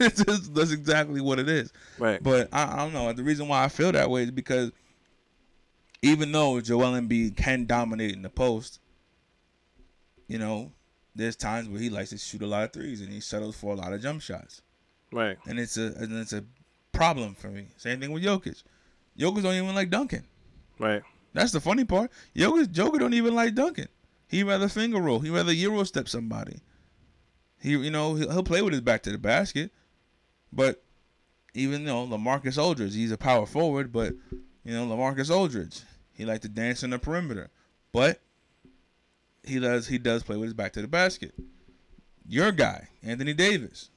Just- that's exactly what it is. Right. But I, I don't know. The reason why I feel that way is because even though Joel Embiid can dominate in the post, you know, there's times where he likes to shoot a lot of threes and he settles for a lot of jump shots, right. and it's a and it's a problem for me. Same thing with Jokic. Jokic don't even like dunking. Right. That's the funny part. Jokic, Joker don't even like dunking. He rather finger roll. He rather euro step somebody. He, you know, he'll, he'll play with his back to the basket, but even though LaMarcus Aldridge, he's a power forward, but you know, LaMarcus Aldridge, he like to dance in the perimeter, but he does he does play with his back to the basket. Your guy, Anthony Davis,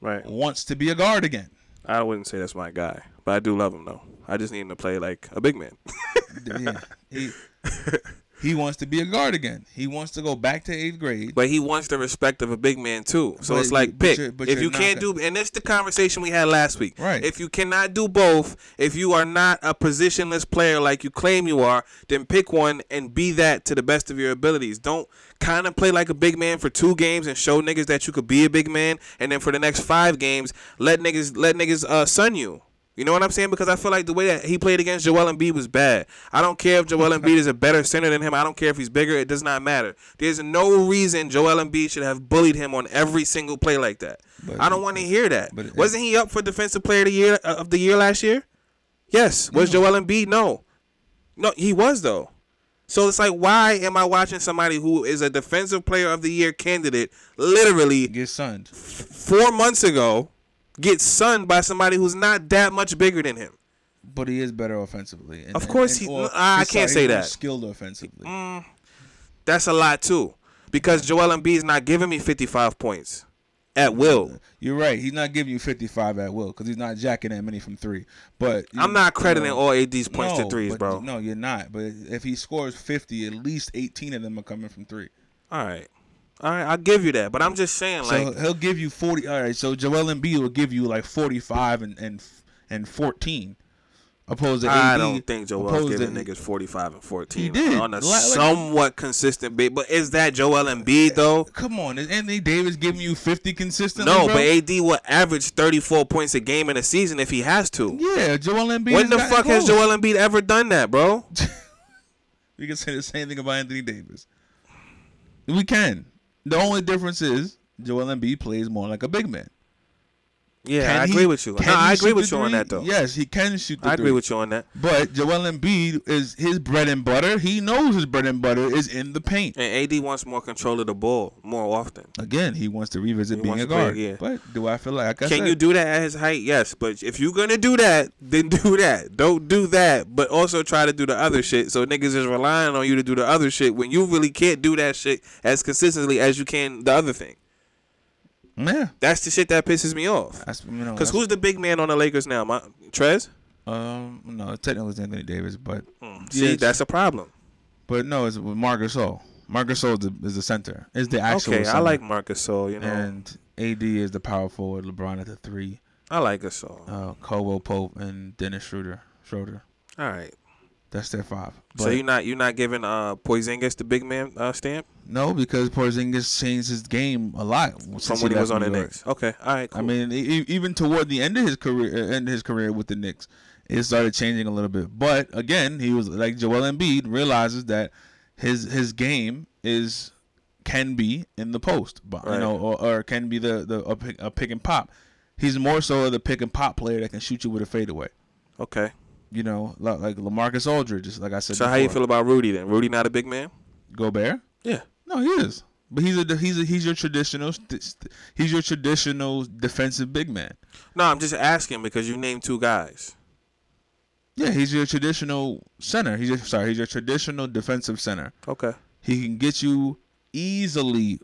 Right. wants to be a guard again. I wouldn't say that's my guy, but I do love him though. I just need him to play like a big man. yeah, he he wants to be a guard again. He wants to go back to eighth grade. But he wants the respect of a big man too. So But it's like but pick. you're- but if you can't gonna- do, and that's the conversation we had last week. Right. If you cannot do both, if you are not a positionless player like you claim you are, then pick one and be that to the best of your abilities. Don't kind of play like a big man for two games and show niggas that you could be a big man, and then for the next five games, let niggas let niggas uh sun you. You know what I'm saying? Because I feel like the way that he played against Joel Embiid was bad. I don't care if Joel Embiid is a better center than him. I don't care if he's bigger. It does not matter. There's no reason Joel Embiid should have bullied him on every single play like that. But- I don't want to hear that. but Wasn't he up for Defensive Player of the Year uh, of the year last year? Yes. Was Joel Embiid? No. No, he was though. So it's like, why am I watching somebody who is a Defensive Player of the Year candidate literally Get sunned. four months ago get sunned by somebody who's not that much bigger than him? But he is better offensively. And, Of course he- or- I he's can't sorry, say he's that. Skilled offensively. Mm, that's a lot too, because Joel Embiid is not giving me 55 points at will. You're right. He's not giving you 55 at will because he's not jacking that many from three. But I'm not crediting you know, all AD's points no, to threes, bro. No, you're not. But if he scores 50, at least 18 of them are coming from three. All right, all right, I'll give you that. But I'm just saying, like, So he'll give you 40. All right. So Joel Embiid will give you like 45 and and and 14, opposed to I AD, don't think Joel's giving to- niggas 45 and 14 He did. on a Like- somewhat consistent bit. But is that Joel Embiid eh, though? Come on, is Anthony Davis giving you 50 consistently? No, bro? but AD will average 34 points a game in a season if he has to. yeah, Joel Embiid. When the fuck has close. Joel Embiid ever done that, bro? We can say the same thing about Anthony Davis. We can. The only difference is Joel Embiid plays more like a big man. Yeah, Can I he- agree with you. No, I agree with you on that though. Yes, he can shoot the I agree three. with you on that. But Joel Embiid is his bread and butter. He knows his bread and butter is in the paint. And AD wants more control of the ball more often. Again, he wants to revisit He being a to play, guard. yeah. But do I feel like, like I Can said, you do that at his height? Yes, but if you're gonna do that, then do that. Don't do that, but also try to do the other shit. So niggas is relying on you to do the other shit when you really can't do that shit as consistently as you can the other thing. Yeah, That's the shit that pisses me off. that's you know. Who's the big man on the Lakers now? My Trez. um no technically it's Anthony Davis, but See, Yeah, that's a problem. but no, it's with Marcus Gasol. Marcus Gasol is the, is the center. Is the actual. Okay, I like Marcus Sol. You know, and AD is the power forward. LeBron at the three. I like Gasol. Uh, Caldwell Pope and Dennis Schroeder. Schroeder. All right. That's their five. so you're not you're not giving uh Porzingis the big man uh, stamp no, because Porzingis changed his game a lot from when he was on the York. Knicks. Okay, all right, cool. I mean, even toward the end of his career, uh, end of his career with the Knicks, it started changing a little bit. But again, he was like Joel Embiid realizes that his his game is can be in the post, but you know, or, or can be the the a pick, a pick and pop. He's more so the pick and pop player that can shoot you with a fadeaway. okay. You know, like, LaMarcus Aldridge, just like I said. So how you feel about Rudy then? Rudy not a big man? Gobert? Yeah. No, he is. But he's a he's a he's your traditional he's your traditional defensive big man. No, I'm just asking because you named two guys. Yeah, he's your traditional center. He's your, sorry, he's your traditional defensive center. Okay. He can get you easily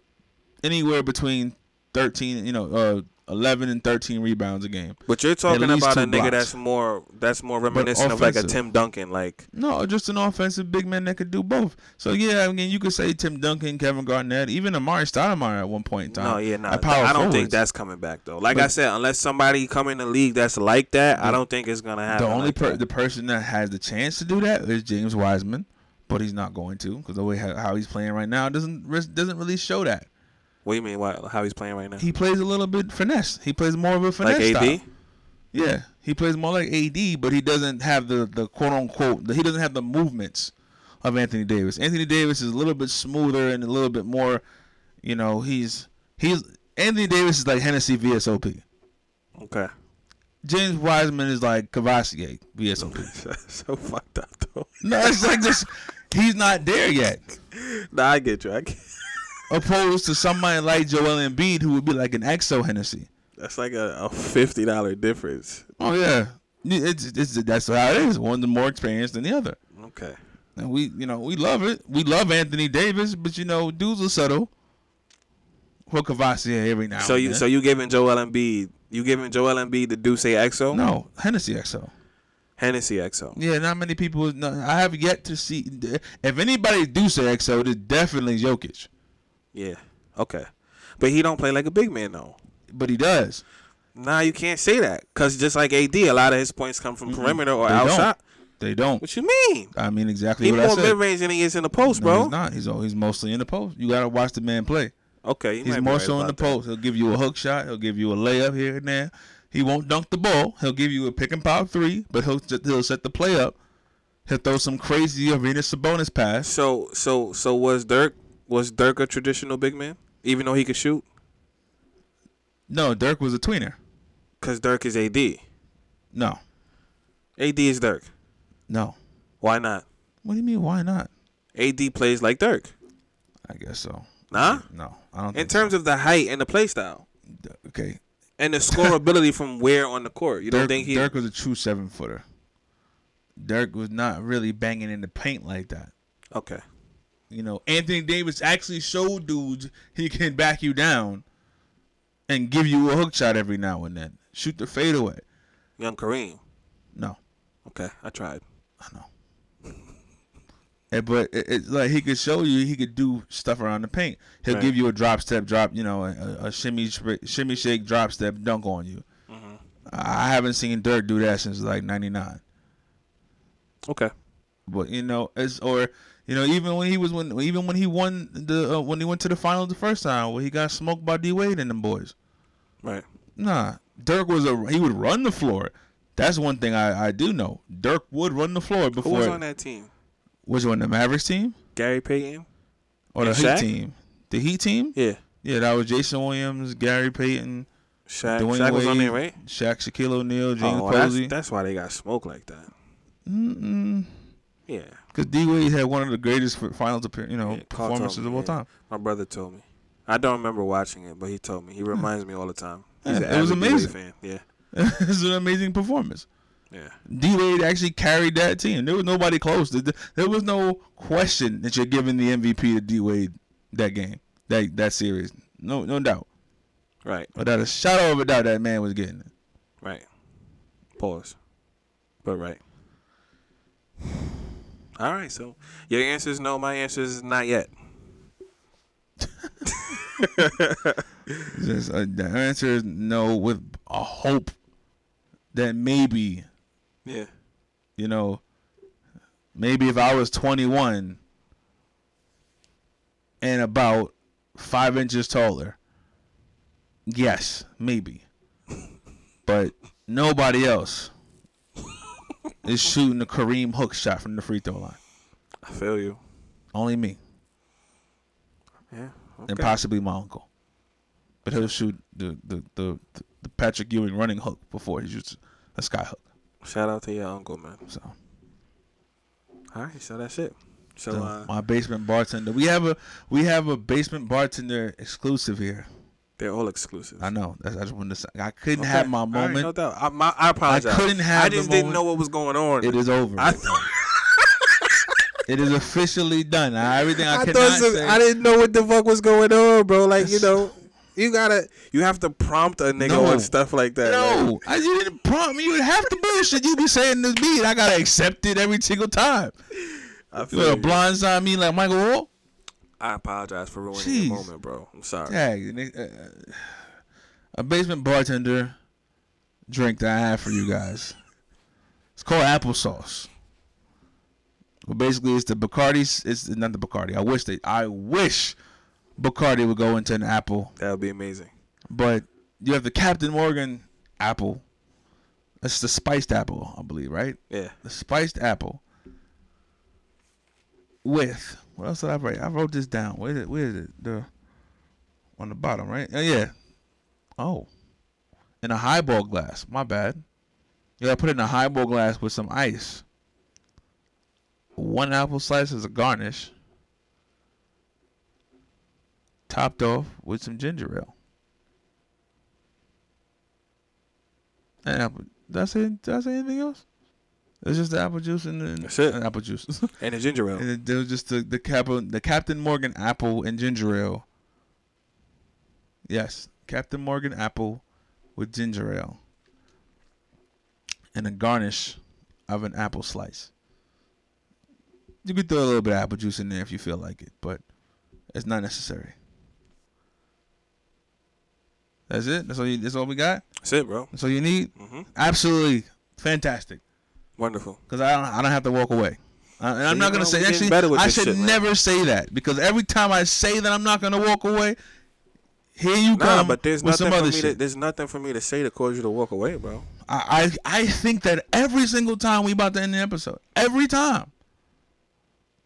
anywhere between 13, you know, uh 11 and 13 rebounds a game. But you're talking about a nigga blocks. that's more that's more reminiscent of like a. Tim Duncan, like No, just an offensive big man that could do both. So yeah, I mean, you could say Tim Duncan, Kevin Garnett, even Amar'e Stoudemire at one point in time. no, yeah, no. power I don't think that's coming back though. Like But- I said, unless somebody come in the league that's like that, I don't think it's gonna happen. the only like per- the person that has the chance to do that is James Wiseman, but he's not going to because the way how, he's playing right now doesn't doesn't really show that. What do you mean? Why, how he's playing right now? He plays a little bit finesse. He plays more of a like finesse AD? style. Yeah, he plays more like AD, but he doesn't have the the quote unquote. The, he doesn't have the movements of Anthony Davis. Anthony Davis is a little bit smoother and a little bit more. You know, he's he's Anthony Davis is like Hennessy VSOP. Okay. James Wiseman is like Courvoisier VSOP. so fucked up though. no, it's like this. He's not there yet. Nah, I get you. I get, Opposed to somebody like Joel Embiid, who would be like an XO Hennessy. that's like a, a fifty dollar difference. Oh yeah, it's, it's that's how it is. One's more experienced than the other. Okay. And we, you know, we love it. We love Anthony Davis, but you know, dudes are subtle. For Courvoisier every now So and you then. so you giving Joel Embiid you giving Joel Embiid the Duce XO? no Hennessy XO. Hennessy XO. Yeah, not many people. No, I have yet to see. If anybody do say XO, it's definitely Jokic, Yeah. Okay. But he don't play like a big man though. but he does. Nah, you can't say that because just like AD, a lot of his points come from perimeter or They don't. outside. They don't. What you mean? I mean exactly He what I more mid range than he is in the post, No, bro. he's not. He's he's mostly in the post. You gotta watch the man play. Okay, He's more right so in the that. post. He'll give you a hook shot. He'll give you a layup here and there. He won't dunk the ball. He'll give you a pick and pop three, but he'll he'll set the play up. He'll throw some crazy arena Sabonis pass. So so so was Dirk was Dirk a traditional big man, even though he could shoot? No, Dirk was a tweener. Cause Dirk is AD. No, AD is Dirk. no. Why not? What do you mean? Why not? AD plays like Dirk. I guess so. Nah. No, I don't. In think terms of the height and the play style okay, and the scoreability from where on the court, you don't Dirk, think he? Dirk was a true seven footer. Dirk was not really banging in the paint like that. Okay. You know, Anthony Davis actually showed dudes he can back you down and give you a hook shot every now and then. Shoot the fadeaway. Young Kareem. No, Okay, I tried. I know. Eh, but it, it's like he could show you he could do stuff around the paint. He'll Right. give you a drop step drop, you know, a, a shimmy shimmy shake drop step dunk on you. Mm-hmm. I haven't seen Dirk do that since like '99. Okay. But you know, it's or you know, even when he was when even when he won the uh, when he went to the finals the first time, where he got smoked by D Wade and them boys. Right. Nah, Dirk was a he would run the floor. That's one thing I, I do know. Dirk would run the floor Who before. was on that team? Which on The Mavericks team Gary Payton. or the And Heat Shaq? team? The Heat team? Yeah. Yeah, that was Jason Williams, Gary Payton, Shaq. Dwyane Shaq Wade, was on there, right? Shaq, Shaquille O'Neal, James Oh, well, that's, that's why they got smoked like that. Mm-mm. Yeah. Because D Wade had one of the greatest finals appear, you know, Yeah, performances of all time. My brother told me. I don't remember watching it, but he told me. He hmm. reminds me all the time. He's Yeah, it was amazing. Fan. Yeah. it's an amazing performance. Yeah. D Wade actually carried that team. There was nobody close. There- There was no question that you're giving the MVP to D Wade that game, that that series. No, no doubt. Right. Without a shadow of a doubt, that man was getting it. Right. Pause. But right. All right. So your answer is no. My answer is not yet. Just, uh, the answer is no, with a hope that maybe Yeah. you know, maybe if I was 21 and about five inches taller, yes, maybe. But nobody else is shooting a Kareem hook shot from the free throw line. I feel you. Only me Yeah. and possibly my uncle. But he'll shoot the the, the, the Patrick Ewing running hook before he shoots a sky hook. Shout out to your uncle, man. So, All right, so that's it. So, so uh, my basement bartender. We have a we have a basement bartender exclusive here. They're all exclusive. I know. That's, I just wanted to say. I couldn't Okay. have my All right, moment. no doubt. I, my, I apologize. couldn't have I just didn't moment. know what was going on. It is over. I, it is officially done. Now, everything I, I cannot some, say. I didn't know what the fuck was going on, bro. Like you know, you gotta you have to prompt a nigga No. on stuff like that. like- no, I, you didn't prompt me. You would have to bullshit. You be saying this beat. I gotta accept it every single time. I feel you. blindside me like Michael Wall? I apologize for ruining Jeez. your moment, bro. I'm sorry. Tag. uh, A basement bartender drink that I have for you guys. It's called applesauce. Well, basically, it's the Bacardi. It's not the Bacardi. I wish they. I wish Bacardi would go into an apple, That would be amazing. but you have the Captain Morgan apple. That's the spiced apple, I believe, right? Yeah. The spiced apple with what else did I write? I wrote this down. Where is it? Where is it? The on the bottom, right? Oh yeah. Oh, in a highball glass. My bad. Yeah, I put it in a highball glass with some ice. One apple slice as a garnish. Topped off with some ginger ale. And apple. Did I say? Did I say anything else? It's just the apple juice and the and apple juice. And the ginger ale. and it, was just the the cap the Captain Morgan apple and ginger ale. Yes, Captain Morgan apple with ginger ale. And a garnish of an apple slice. You could throw a little bit of apple juice in there if you feel like it, but it's not necessary. That's it. That's all. You, that's all we got. That's it, bro. That's all you need. hmm Absolutely fantastic. Wonderful. Because I don't, I don't have to walk away. Uh, and I'm See, not gonna know, say we actually. I should shit, man. never say that because every time I say that I'm not gonna walk away, here you Nah, come but there's with nothing some for other me. To, there's nothing for me to say to cause you to walk away, bro. I, I I think that every single time we about to end the episode, every time.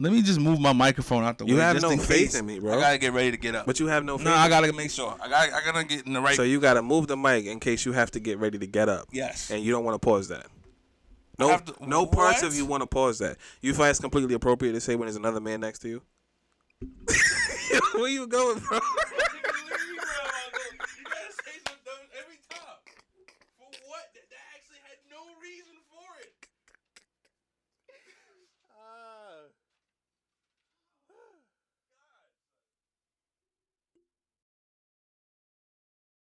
Let me just move my microphone out the You way. have just no in faith case. in me, bro. I gotta get ready to get up. But you have no. Faith no, I gotta make sure. I got I gotta get in the right. So you gotta move the mic in case you have to get ready to get up. yes. and you don't want to pause that. No, to- no parts of you want to pause that. You find it's completely appropriate to say when there's another man next to you. Where you going, bro?